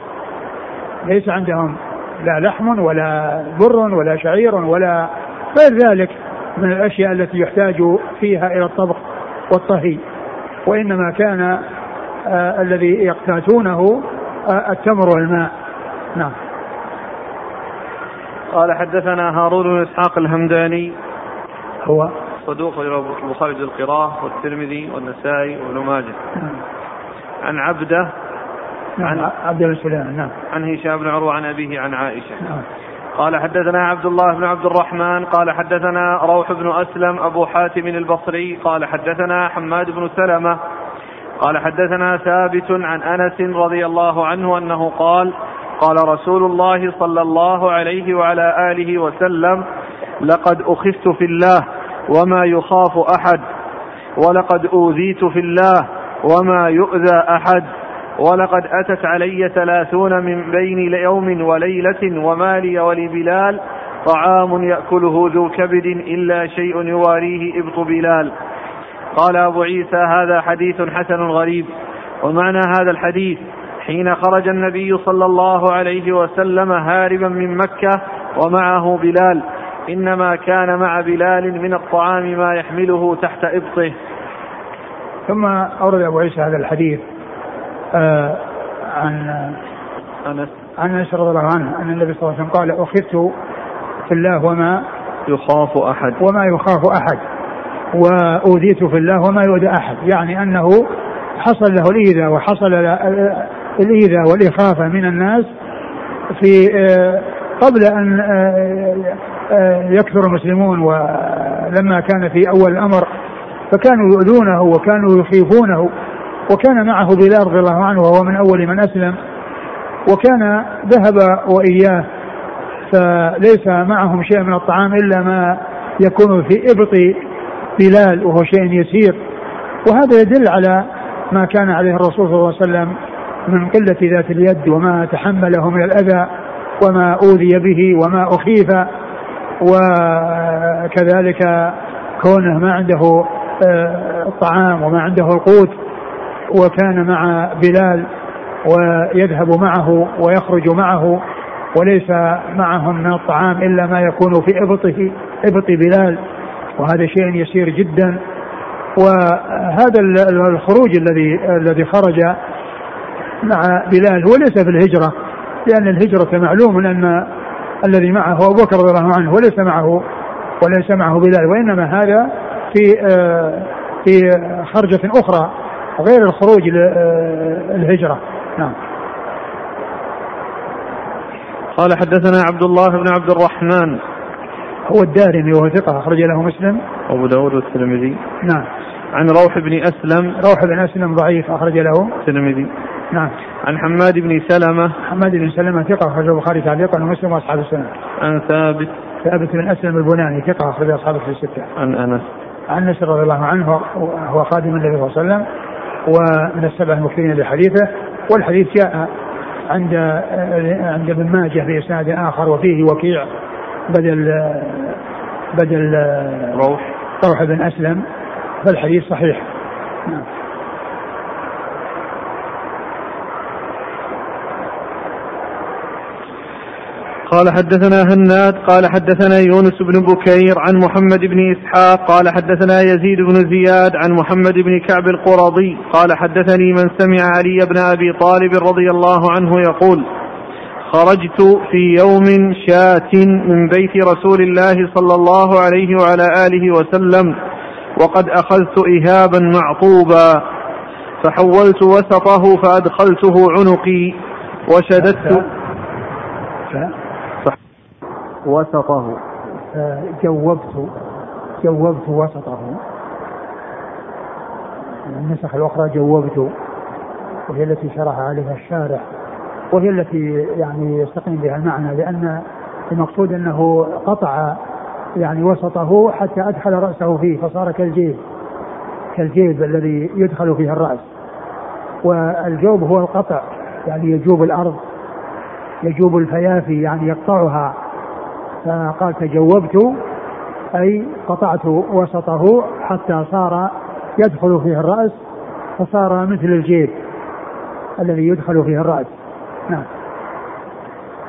ليس عندهم لا لحم ولا بر ولا شعير ولا غير ذلك من الأشياء التي يحتاج فيها إلى الطبخ والطهي. وإنما كان آه الذي يقتاتونه آه التمر والماء. نعم. قال حدثنا هارون بن إسحاق الهمداني. هو صدوق البخاري القراءة والترمذي والنسائي وابن ماجه. نعم. عن عبده نعم عن عبد الله سليمان نعم. عن هشام بن عروة عن أبيه عن عائشة. نعم. قال حدثنا عبد الله بن عبد الرحمن قال حدثنا روح بن أسلم أبو حاتم البصري قال حدثنا حماد بن سلمة قال حدثنا ثابت عن أنس رضي الله عنه أنه قال قال رسول الله صلى الله عليه وعلى آله وسلم لقد أخفت في الله وما يخاف أحد ولقد أوذيت في الله وما يؤذى أحد ولقد أتت علي ثلاثون من بين يوم وليلة وما لي ولبلال طعام يأكله ذو كبد إلا شيء يواريه إبط بلال. قال أبو عيسى هذا حديث حسن غريب ومعنى هذا الحديث حين خرج النبي صلى الله عليه وسلم هاربا من مكة ومعه بلال. إنما كان مع بلال من الطعام ما يحمله تحت إبطه. ثم أورد أبو عيسى هذا الحديث آه عن أنس. عن أنس رضي الله عنه أن النبي صلى الله عليه وسلم قال أخذت في الله وما يخاف أحد. وما يخاف أحد وأوذيت في الله وما يؤذى أحد. يعني أنه حصل له الإيذاء وحصل الايذاء والإخافة من الناس في آه، قبل أن آه، يكثر المسلمون ولما كان في أول الأمر فكانوا يؤذونه وكانوا يخيفونه وكان معه بلال رضي الله عنه وهو من أول من أسلم وكان ذهب وإياه فليس معهم شيء من الطعام إلا ما يكون في إبط بلال وهو شيء يسير. وهذا يدل على ما كان عليه الرسول صلى الله عليه وسلم من قلة ذات اليد وما تحمله من الأذى وما أوذي به وما أخيف وكذلك كونه ما عنده آه، الطعام وما عنده القوت وكان مع بلال ويذهب معه ويخرج معه وليس معهم من الطعام إلا ما يكون في إبطه إبط بلال وهذا شيء يسير جدا. وهذا الخروج الذي الذي خرج مع بلال هو ليس في الهجرة لأن الهجرة معلوم ان الذي معه أبو بكر رضي الله عنه وليس معه وليس معه بلال وإنما هذا في آه، في خرجة أخرى غير الخروج للهجرة نعم. قال حدثنا عبد الله بن عبد الرحمن. هو الدارمي وهو ثقة أخرج له مسلم. أبو داود والترمذي. نعم. عن روح بن أسلم. روح بن أسلم ضعيف أخرج له. الترمذي. نعم. عن حماد بن سلمة. حماد بن سلمة ثقة أخرج البخاري تعليقا ومسلم وأصحاب السنة. عن ثابت. ثابت بن أسلم البناني ثقة أخرج أصحابه في الستة. عن أنس. عن أنس رضي الله عنه هو خادم النبي صلى الله عليه وسلم ومن السبع المكثرين بحديثه والحديث جاء عند عند ابن ماجه بإسناد آخر وفيه وكيع بدل بدل روح. روح بن أسلم فالحديث صحيح. نعم. قال حدثنا هناد قال حدثنا يونس بن بكير عن محمد بن إسحاق قال حدثنا يزيد بن زياد عن محمد بن كعب القرظي قال حدثني من سمع علي بن أبي طالب رضي الله عنه يقول خرجت في يوم شاة من بيت رسول الله صلى الله عليه وعلى آله وسلم وقد أخذت اهابا معطوبا فحولت وسطه فأدخلته عنقي وشددت وسطه. جوبت جوبت وسطه. النسخ الأخرى جوبت وهي التي شرح عليها الشارح وهي التي يعني يستقيم بها المعنى لأن المقصود أنه قطع يعني وسطه حتى أدخل رأسه فيه فصار كالجيب كالجيب الذي يدخل فيه الرأس. والجوب هو القطع يعني يجوب الأرض يجوب الفيافي يعني يقطعها. فقال تجوبت أي قطعت وسطه حتى صار يدخل فيه الرأس فصار مثل الجيب الذي يدخل فيه الرأس. نعم.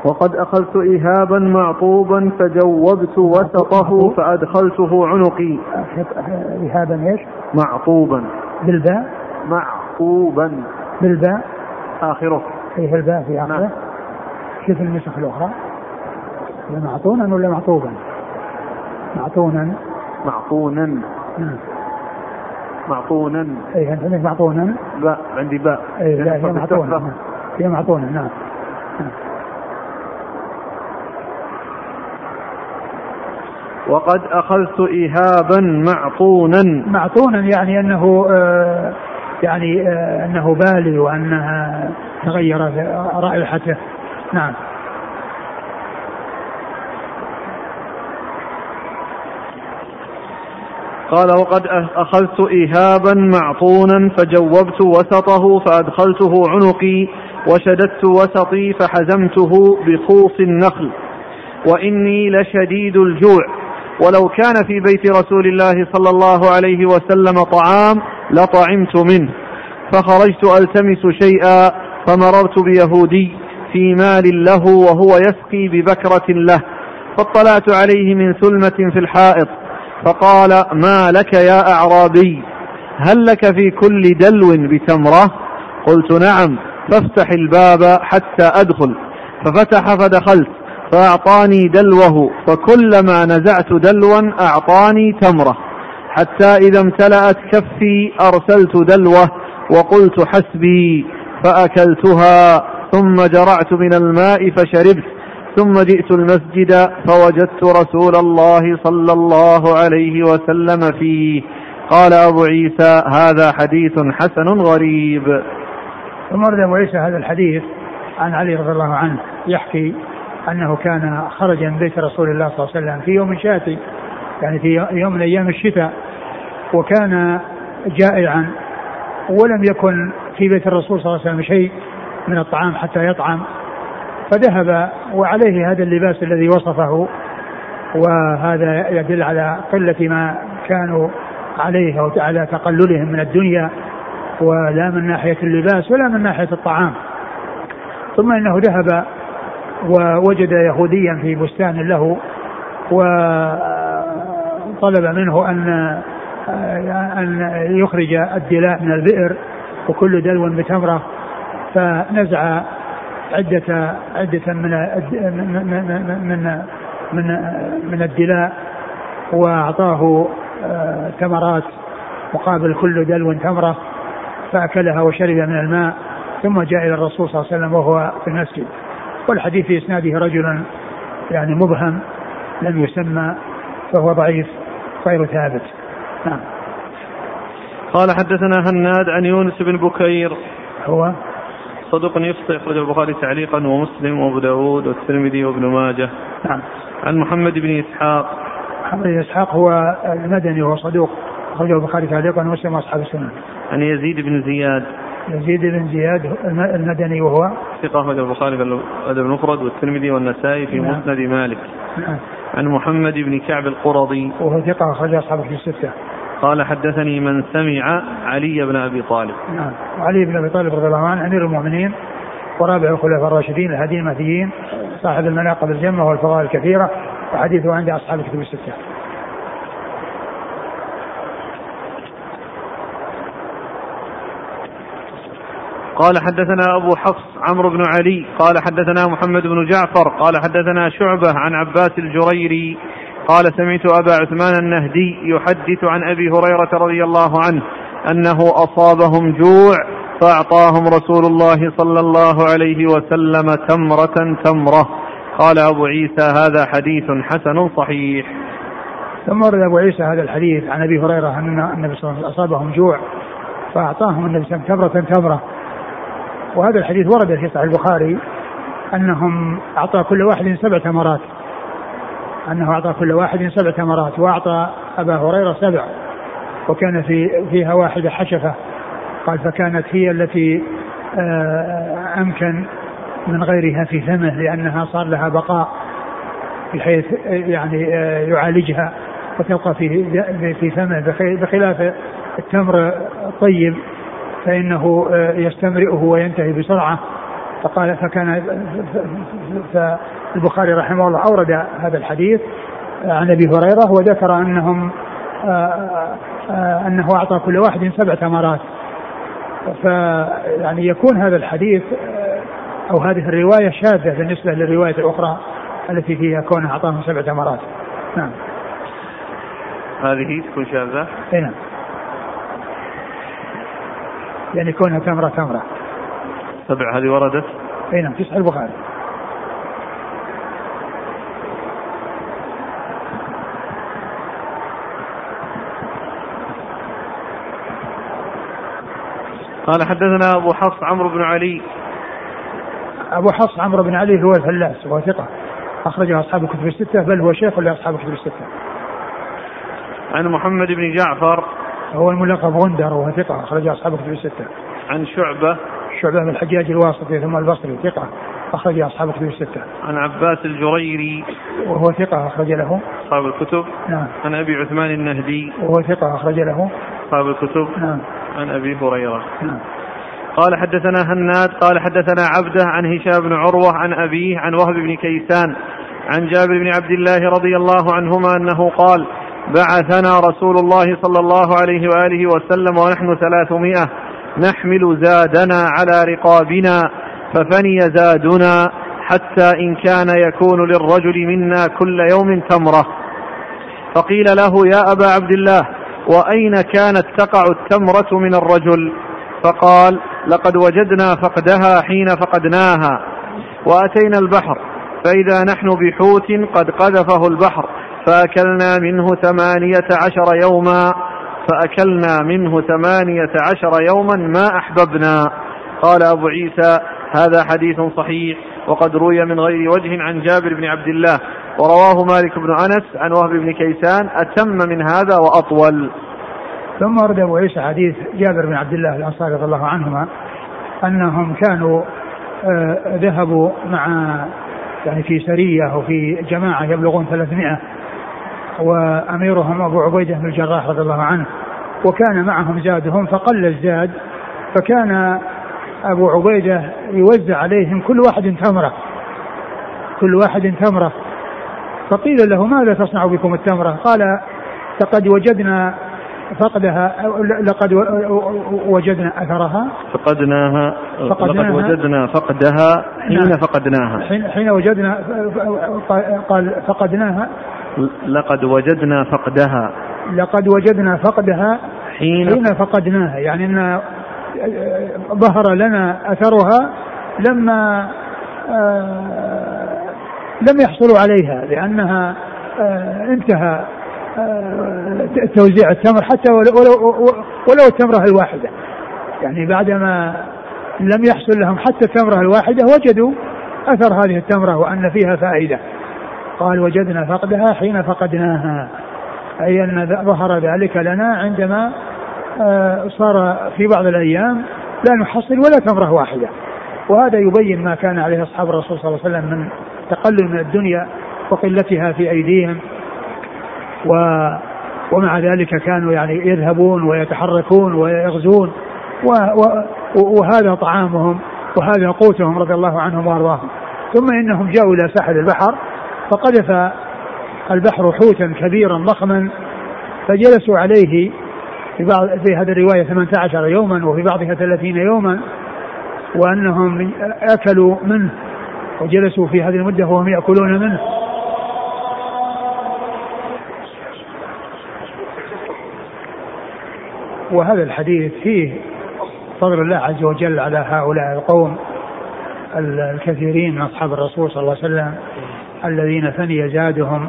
وقد أخذت إهابا معطوبا فجوبت وسطه فأدخلته عنقي. إهابا إيش؟ معطوبا. بالباء؟ معطوبا. بالباء؟ آخره. فيه الباء في آخره. نعم. كيف النسخ الأخرى. معطونا ولا معطوبا؟ معطونا. معطونا. نعم. معطونا. اي انت عندك معطونا؟ باء عندي باء. اي لا هي معطونا. هي معطونا نعم. وقد أخذت إهابا معطونا. معطونا يعني أنه آه يعني آه أنه بالي وأنها تغير رائحته. نعم. قال وقد أخذت إهابا معطونا فجوبت وسطه فأدخلته عنقي وشددت وسطي فحزمته بخوص النخل وإني لشديد الجوع ولو كان في بيت رسول الله صلى الله عليه وسلم طعام لطعمت منه فخرجت ألتمس شيئا فمررت بيهودي في مال له وهو يسقي ببكرة له فاطلعت عليه من ثلمة في الحائط فقال ما لك يا أعرابي؟ هل لك في كل دلو بتمرة? قلت نعم فافتح الباب حتى أدخل. ففتح فدخلت فأعطاني دلوه فكلما نزعت دلوا أعطاني تمرة. حتى إذا امتلأت كفي أرسلت دلوه وقلت حسبي فأكلتها ثم جرعت من الماء فشربت. ثم جئت المسجد فوجدت رسول الله صلى الله عليه وسلم فيه. قال أبو عيسى هذا حديث حسن غريب. ثم ورد أبو عيسى هذا الحديث عن علي رضي الله عنه يحكي أنه كان خرج من بيت رسول الله صلى الله عليه وسلم في يوم شاتي يعني في يوم من أيام الشتاء وكان جائعا ولم يكن في بيت الرسول صلى الله عليه وسلم شيء من الطعام حتى يطعم. فذهب وعليه هذا اللباس الذي وصفه وهذا يدل على قلة ما كانوا عليه أو على تقللهم من الدنيا ولا من ناحية اللباس ولا من ناحية الطعام. ثم إنه ذهب ووجد يهوديا في بستان له وطلب منه أن أن يخرج الدلاء من البئر وكل دلو بتمرة فنزع عدة عدة من من من من من الدلاء وأعطاه آه، تمرات مقابل كل دلو تمرة فأكلها وشرب من الماء ثم جاء إلى الرسول صلى الله عليه وسلم وهو في المسجد. والحديث في إسناده رجل يعني مبهم لم يسمى فهو ضعيف غير ثابت. نعم. قال حدثنا هناد عن يونس بن بكير. هو؟ صدوق يخطئ أخرجه البخاري تعليقا ومسلم وأبو داود والترمذي وابن ماجه نعم عن محمد بن إسحاق محمد بن إسحاق هو المدني وهو صدوق أخرجه البخاري تعليقا ومسلم وأصحاب السنن. عن يزيد بن زياد يزيد بن زياد المدني وهو ثقة أخرج البخاري في الأدب المفرد والترمذي والنسائي في نعم. مسند مالك. نعم. عن محمد بن كعب القرظي وهو ثقة أخرج أصحابه في الستة. قال حدثني من سمع علي بن أبي طالب. نعم. وعلي بن أبي طالب رضي الله عنه أمير المؤمنين ورابع الخلفاء الراشدين الهادي المهديين صاحب المناقب الجمة والفضائل الكثيرة وحديثه عند أصحاب الكتب الستة. قال حدثنا أبو حفص عمرو بن علي قال حدثنا محمد بن جعفر قال حدثنا شعبة عن عباس الجريري قال سمعت أبا عثمان النهدي يحدث عن أبي هريرة رضي الله عنه أنه أصابهم جوع فأعطاهم رسول الله صلى الله عليه وسلم تمرة تمرة. قال أبو عيسى هذا حديث حسن صحيح. ثم ورد أبو عيسى هذا الحديث عن أبي هريرة أن النبي صلى الله عليه وسلم أصابهم جوع فأعطاهم النبي صلى الله عليه وسلم تمرة تمرة. وهذا الحديث ورد في صحيح البخاري أنهم أعطى كل واحد سبع تمرات. أنه أعطى كل واحد سبع تمرات وأعطى أبا هريرة سبع وكان في فيها واحدة حشفة. قال فكانت هي التي آه، أمكن من غيرها في فمه لأنها صار لها بقاء بحيث يعني آه، يعالجها وتبقى في في فمه بخلاف التمر الطيب فإنه آه، يستمرئه وينتهي بسرعة. فقال فكان فالبخاري رحمه الله أورد هذا الحديث عن أبي هريرة وذكر أنهم أنه أعطى كل واحد سبع تمرات فيعني يكون هذا الحديث أو هذه الرواية شاذة بالنسبة للرواية الأخرى التي فيها كونه أعطاهم سبع تمرات. نعم. هذه تكون شاذة؟ إي نعم. يعني كونها تمره تمره. سبع هذه وردت؟ إي نعم في صحيح البخاري. قال حدثنا أبو حفص عمرو بن علي أبو حفص عمرو بن علي هو الفلاس وهو ثقة أخرجه أصحاب الكتب الستة بل هو شيخ لأصحاب الكتب الستة. عن محمد بن جعفر هو الملقب غندر وهو ثقة أخرجه أصحاب الكتب الستة. عن شعبة شعبة بن الحجاج الواسطي ثم البصري ثقة أخرج أصحاب الكتب الستة. عن عباس الجريري وهو ثقة أخرج له. أصحاب الكتب. نعم. عن أبي عثمان النهدي. وهو ثقة أخرج له. أصحاب الكتب. نعم. عن أبي هريرة نعم. قال حدثنا هناد قال حدثنا عبده عن هشام بن عروة عن أبيه عن وهب بن كيسان عن جابر بن عبد الله رضي الله عنهما أنه قال بعثنا رسول الله صلى الله عليه وآله وسلم ونحن ثلاثمائة نحمل زادنا على رقابنا ففني زادنا حتى إن كان يكون للرجل منا كل يوم تمرة فقيل له يا أبا عبد الله وأين كانت تقع التمرة من الرجل؟ فقال لقد وجدنا فقدها حين فقدناها وأتينا البحر فإذا نحن بحوت قد قذفه البحر فأكلنا منه ثمانية عشر يوما فأكلنا منه ثمانية عشر يوما ما أحببنا. قال أبو عيسى هذا حديث صحيح وقد روي من غير وجه عن جابر بن عبد الله ورواه مالك بن أنس عن وهب بن كيسان أتم من هذا وأطول. ثم ورد أبو عيسى حديث جابر بن عبد الله الأنصاري رضي الله عنهما أنهم كانوا آه، ذهبوا مع يعني في سرية وفي جماعة يبلغون 300 وأميرهم أبو عبيدة بن الجراح رضي الله عنه وكان معهم زادهم فقل الزاد فكان أبو عبيدة يوزع عليهم كل واحد تمرة كل واحد تمرة فقيل له ماذا تصنع بكم التمرة؟ قال لقد وجدنا فقدها لقد وجدنا أثرها. فقدناها فقدناها. لقد وجدنا فقدها حين نعم. فقدناها. حين, حين وجدنا قال فقدناها. لقد وجدنا فقدها. لقد وجدنا فقدها حين, حين فقدناها. يعني إن ظهر لنا أثرها لما آه لم يحصلوا عليها لأنها آه، انتهى آه، توزيع التمر حتى ولو, ولو, التمرة الواحدة. يعني بعدما لم يحصل لهم حتى التمرة الواحدة وجدوا أثر هذه التمرة وأن فيها فائدة. قال وجدنا فقدها حين فقدناها. أي أن ظهر ذلك لنا عندما آه، صار في بعض الأيام لا نحصل ولا تمرة واحدة. وهذا يبين ما كان عليه أصحاب الرسول صلى الله عليه وسلم من تقلل من الدنيا وقلتها في أيديهم و ومع ذلك كانوا يعني يذهبون ويتحركون ويغزون و و وهذا طعامهم وهذا قوتهم رضي الله عنهم وأرضاهم. ثم إنهم جاءوا إلى ساحل البحر فقذف البحر حوتا كبيرا ضخما فجلسوا عليه في بعض في هذه الرواية 18 يوما وفي بعضها 30 يوما وأنهم أكلوا منه وجلسوا في هذه المدة وهم يأكلون منه. وهذا الحديث فيه فضل الله عز وجل على هؤلاء القوم الكثيرين من أصحاب الرسول صلى الله عليه وسلم الذين فني زادهم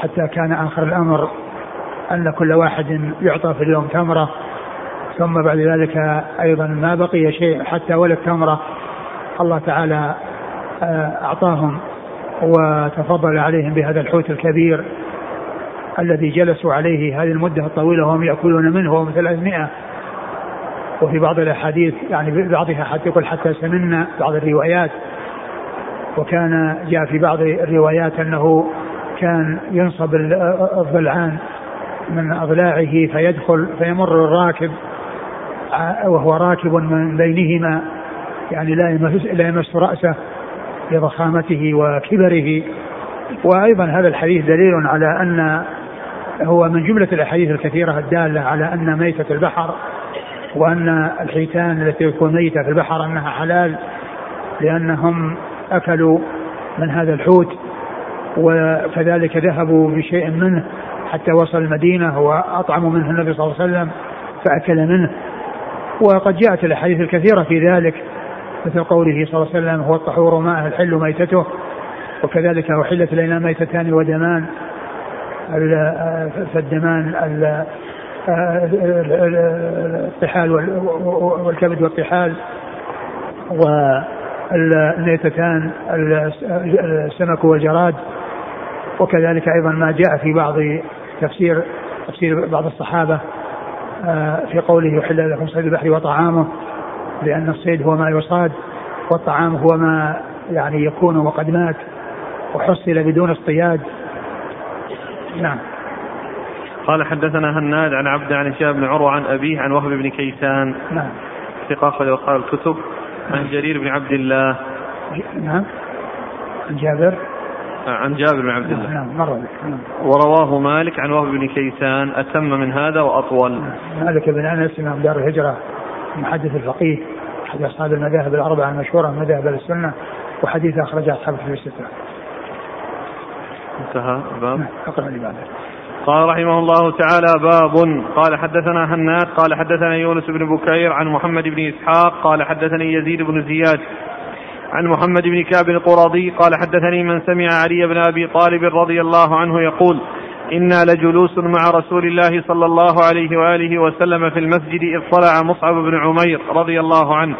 حتى كان آخر الأمر أن كل واحد يعطى في اليوم تمرة. ثم بعد ذلك أيضا ما بقي شيء حتى ولا التمره الله تعالى آه، أعطاهم وتفضل عليهم بهذا الحوت الكبير الذي جلسوا عليه هذه المدة الطويلة وهم يأكلون منه وهم 300 وفي بعض الأحاديث يعني بعضها حتى يقول حتى سمنا بعض الروايات. وكان جاء في بعض الروايات أنه كان ينصب الضلعان من أضلاعه فيدخل فيمر الراكب وهو راكب من بينهما يعني لا يمس لا يمس رأسه. لضخامته وكبره. وأيضا هذا الحديث دليل على أن هو من جملة الأحاديث الكثيرة الدالة على أن ميتة البحر وأن الحيتان التي تكون ميتة في البحر أنها حلال لأنهم أكلوا من هذا الحوت وكذلك ذهبوا بشيء منه حتى وصل المدينة وأطعموا منه النبي صلى الله عليه وسلم فأكل منه. وقد جاءت الأحاديث الكثيرة في ذلك مثل قوله صلى الله عليه وسلم هو الطحور ماء الحل ميتته. وكذلك أحلت إلينا ميتتان ودمان. فالدمان الطحال والكبد والطحال. والنيتتان السمك والجراد. وكذلك أيضا ما جاء في بعض تفسير تفسير بعض الصحابة آه، في قوله يحل لكم صيد البحر وطعامه. لأن الصيد هو ما يصاد والطعام هو ما يعني يكون وقد مات وحصل بدون اصطياد. نعم. قال حدثنا هناد عن عبد عن هشام بن عروة عن أبيه عن وهب بن كيسان. نعم. ثقة أخرج أصحاب الكتب. عن جرير بن عبد الله. نعم. عن جابر. عن جابر بن عبد الله. نعم مر نعم. ورواه مالك عن وهب بن كيسان. أتم من هذا وأطول. نعم. مالك بن أنس إمام دار الهجرة. محدث الفقيه أحد أصحاب المذاهب الأربعة المشهورة من مذاهب السنة وحديث أخرجه أصحاب الكتب الستة. انتهى الباب. نعم. أقرأ لي بعد قال رحمه الله تعالى باب. قال حدثنا هناد قال حدثنا يونس بن بكير عن محمد بن إسحاق قال حدثني يزيد بن زياد عن محمد بن كعب القراضي قال حدثني من سمع علي بن أبي طالب رضي الله عنه يقول إنا لجلوس مع رسول الله صلى الله عليه وآله وسلم في المسجد إذ طلع مصعب بن عمير رضي الله عنه.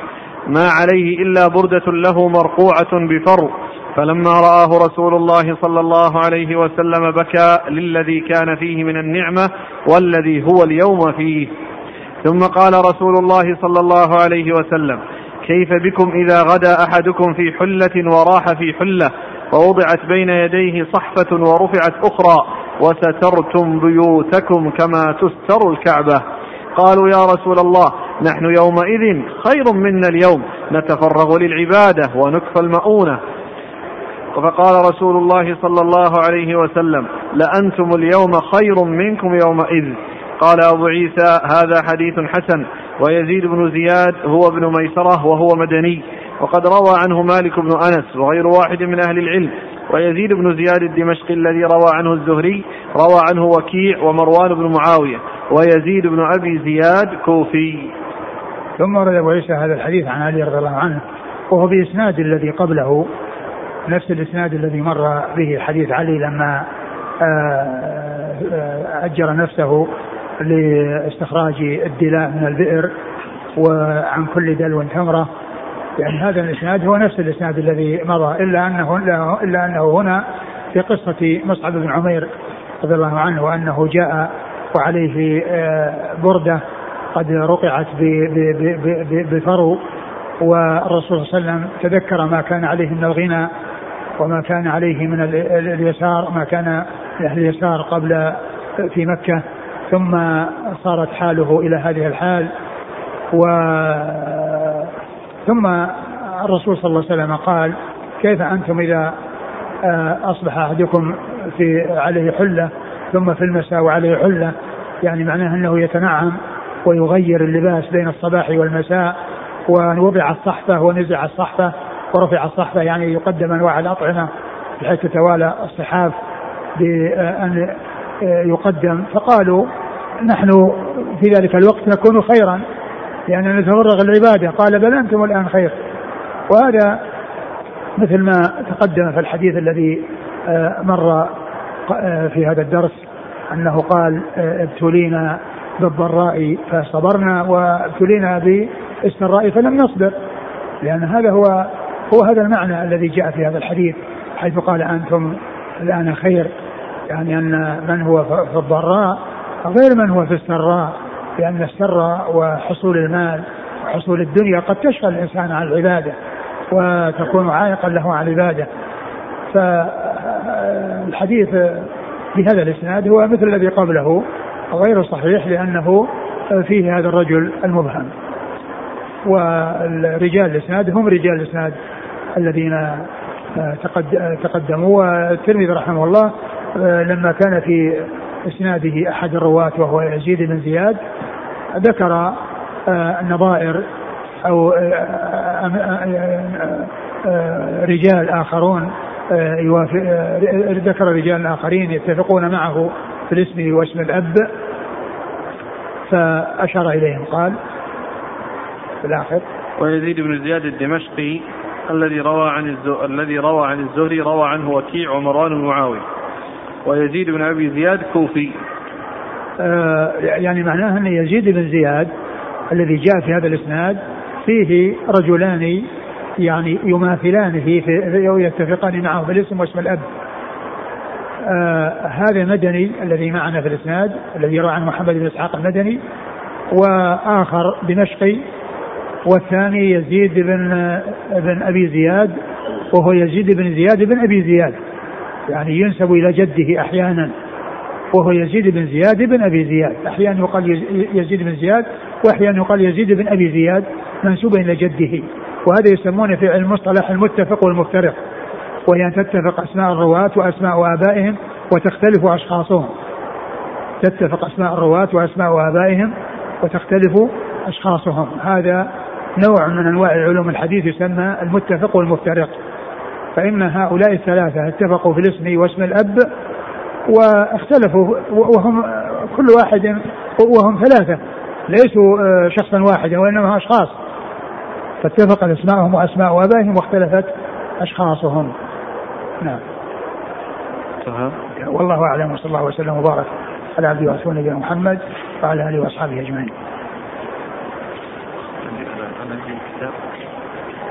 ما عليه إلا بردة له مرقوعه بفر فلما رآه رسول الله صلى الله عليه وسلم بكى للذي كان فيه من النعمة والذي هو اليوم فيه. ثم قال رسول الله صلى الله عليه وسلم كيف بكم إذا غدا أحدكم في حلة وراح في حلة؟ ووضعت بين يديه صحفة ورفعت أخرى. وسترتم بيوتكم كما تستر الكعبة. قالوا يا رسول الله نحن يومئذ خير منا اليوم نتفرغ للعبادة ونكفى المؤونة. فقال رسول الله صلى الله عليه وسلم لأنتم اليوم خير منكم يومئذ. قال أبو عيسى هذا حديث حسن. ويزيد بن زياد هو ابن ميسرة وهو مدني. وقد روى عنه مالك بن أنس وغير واحد من أهل العلم. ويزيد بن زياد الدمشقي الذي روى عنه الزهري روى عنه وكيع ومروان بن معاوية ويزيد بن أبي زياد كوفي. ثم ورد أبو عيسى هذا الحديث عن علي رضي الله عنه وهو بإسناد الذي قبله نفس الإسناد الذي مر به حديث علي لما آه، آه، أجر نفسه لاستخراج الدلاء من البئر وعن كل دلو تمره يعني هذا الإسناد هو نفس الإسناد الذي مضى إلا أنه إلا أنه هنا في قصة مصعب بن عمير رضي الله عنه وأنه جاء وعليه آه، بردة قد رقعت بفرو والرسول صلى الله عليه وسلم تذكر ما كان عليه من الغنى وما كان عليه من اليسار ما كان أهل اليسار قبل في مكة ثم صارت حاله إلى هذه الحال و ثم الرسول صلى الله عليه وسلم قال كيف أنتم إذا آه، أصبح أحدكم في عليه حلة ثم في المساء وعليه حلة يعني معناه أنه يتنعم ويغير اللباس بين الصباح والمساء ووضع الصحفة ونزع الصحفة ورفع الصحفة يعني يقدم أنواع الأطعمة بحيث تتوالى الصحاف بأن يقدم. فقالوا نحن في ذلك الوقت نكون خيرا. لأننا نتفرغ العبادة قال بل أنتم الآن خير. وهذا مثل ما تقدم في الحديث الذي آه، مر آه، في هذا الدرس أنه قال آه، ابتلينا بالضراء فصبرنا وابتلينا بالسراء فلم نصبر. لأن هذا هو هو هذا المعنى الذي جاء في هذا الحديث حيث قال أنتم الآن خير. يعني أن من هو في الضراء غير من هو في السراء. لأن السراء وحصول المال وحصول الدنيا قد تشغل الإنسان عن العبادة وتكون عائقا له عن العبادة. فالحديث بهذا الإسناد هو مثل الذي قبله غير صحيح لأنه فيه هذا الرجل المبهم. والرجال الإسناد هم رجال الإسناد الذين تقدموا. والترمذي رحمه الله لما كان في إسناده أحد الرواة وهو يزيد بن زياد ذكر نظائر أو رجال آخرون ذكر رجال آخرين يتفقون معه في الاسم واسم الأب. فأشار إليهم قال في الآخر ويزيد بن زياد الدمشقي الذي روى عن الذي روى عن الزهري روى عنه وكيع ومروان ومعاوية. ويزيد بن أبي زياد كوفي. آه يعني معناه أن يزيد بن زياد الذي جاء في هذا الإسناد فيه رجلان يعني يماثلانه في ويتفقان معه في الاسم واسم الأب. آه هذا مدني الذي معنا في الإسناد الذي روى عن محمد بن إسحاق المدني. وآخر دمشقي والثاني يزيد بن بن أبي زياد وهو يزيد بن زياد بن أبي زياد. يعني ينسب إلى جده أحيانا. وهو يزيد بن زياد بن أبي زياد. أحيانا يقال يزيد بن زياد وأحيانا يقال يزيد بن أبي زياد منسوبا إلى جده. وهذا يسمونه في علم المصطلح المتفق والمفترق. وهي أن تتفق أسماء الرواة وأسماء آبائهم وتختلف أشخاصهم. تتفق أسماء الرواة وأسماء آبائهم وتختلف أشخاصهم. هذا نوع من أنواع علوم الحديث يسمى المتفق والمفترق. فإن هؤلاء الثلاثة اتفقوا في الاسم واسم الأب واختلفوا وهم كل واحد وهم ثلاثة ليسوا آه، شخصا واحدا وإنما أشخاص. فاتفقت اسماءهم وأسماء آبائهم واختلفت أشخاصهم. نعم. والله أعلم وصلى الله وسلم وبارك على عبده ورسوله نبينا محمد وعلى آله وأصحابه أجمعين.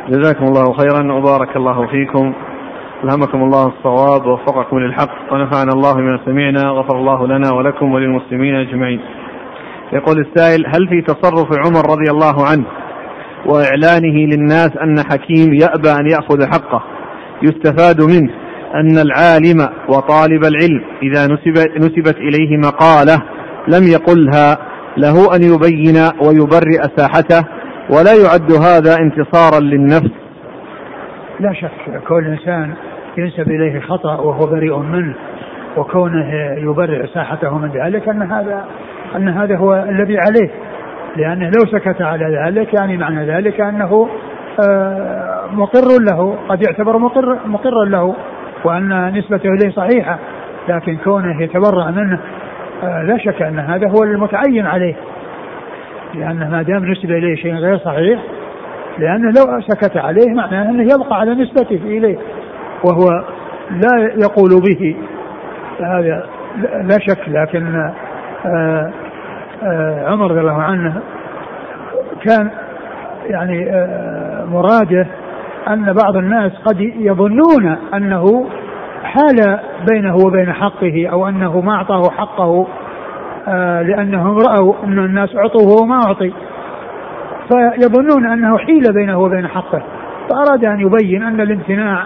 جزاكم الله خيرا وبارك الله فيكم. ألهمكم الله الصواب ووفقكم للحق ونفعنا الله بما سمعنا غفر الله لنا ولكم وللمسلمين أجمعين. يقول السائل هل في تصرف عمر رضي الله عنه وإعلانه للناس أن حكيم يأبى أن يأخذ حقه؟ يستفاد منه أن العالم وطالب العلم إذا نسب نسبت إليه مقالة لم يقلها له أن يبين ويبرئ ساحته ولا يعد هذا انتصارا للنفس. لا شك كون الإنسان ينسب إليه خطأ وهو بريء منه وكونه يبرئ ساحته من ذلك أن هذا أن هذا هو الذي عليه. لأنه لو سكت على ذلك يعني معنى ذلك أنه آه، مقر له قد يعتبر مقر مقرا له وأن نسبته إليه صحيحة. لكن كونه يتبرأ منه آه، لا شك أن هذا هو المتعين عليه. لأن ما دام نسب إليه شيء غير صحيح لأنه لو سكت عليه معناه أنه يبقى على نسبته إليه. وهو لا يقول به. هذا لا شك لكن آه، آه، عمر رضي الله عنه كان يعني آه، مراده أن بعض الناس قد يظنون أنه حال بينه وبين حقه أو أنه ما أعطاه حقه لأنهم رأوا أن الناس أعطوه وهو ما أعطي. فيظنون أنه حيل بينه وبين حقه. فأراد أن يبين أن الامتناع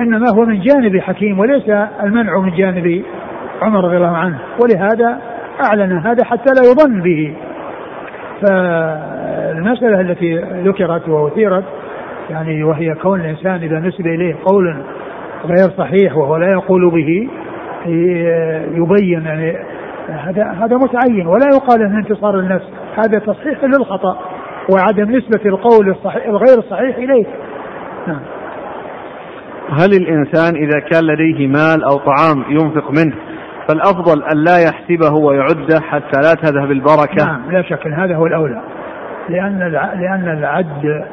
إنما هو من جانب حكيم وليس المنع من جانب عمر رضي الله عنه. ولهذا أعلن هذا حتى لا يظن به. فالمسألة التي ذكرت وأثيرت يعني وهي كون الإنسان إذا نسب إليه قول غير صحيح وهو لا يقول به يبين يعني هذا هذا متعين. ولا يقال انه انتصار للنفس هذا تصحيح للخطأ وعدم نسبة القول الصحيح الغير الصحيح إليه. نعم. هل الإنسان إذا كان لديه مال أو طعام ينفق منه فالأفضل أن لا يحسبه ويعده حتى لا تذهب البركة؟ نعم لا شك أن هذا هو الأولى. لأن لأن العد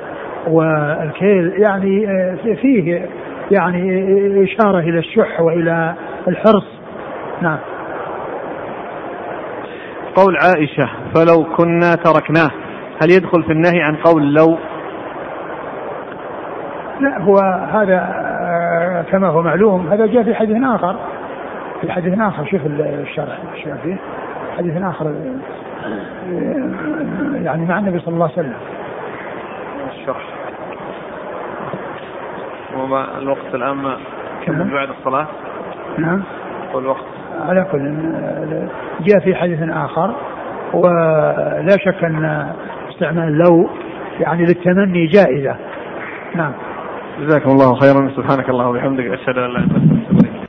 والكيل يعني آه، فيه يعني إشارة إلى الشح وإلى الحرص. نعم. قول عائشة فلو كنا تركناه هل يدخل في النهي عن قول لو؟ لا هو هذا آه، كما هو معلوم هذا جاء في حديث آخر. في حديث آخر شوف الشرح فيه. حديث آخر يعني مع النبي صلى الله عليه وسلم. الشرح. وما الوقت الآن بعد الصلاة؟ نعم. والوقت على كل جاء في حديث آخر. ولا شك أن استعمال لو يعني للتمني جائزة. نعم. جزاكم الله خيرا. سبحانك اللهم وبحمدك أشهد أن لا إله إلا أنت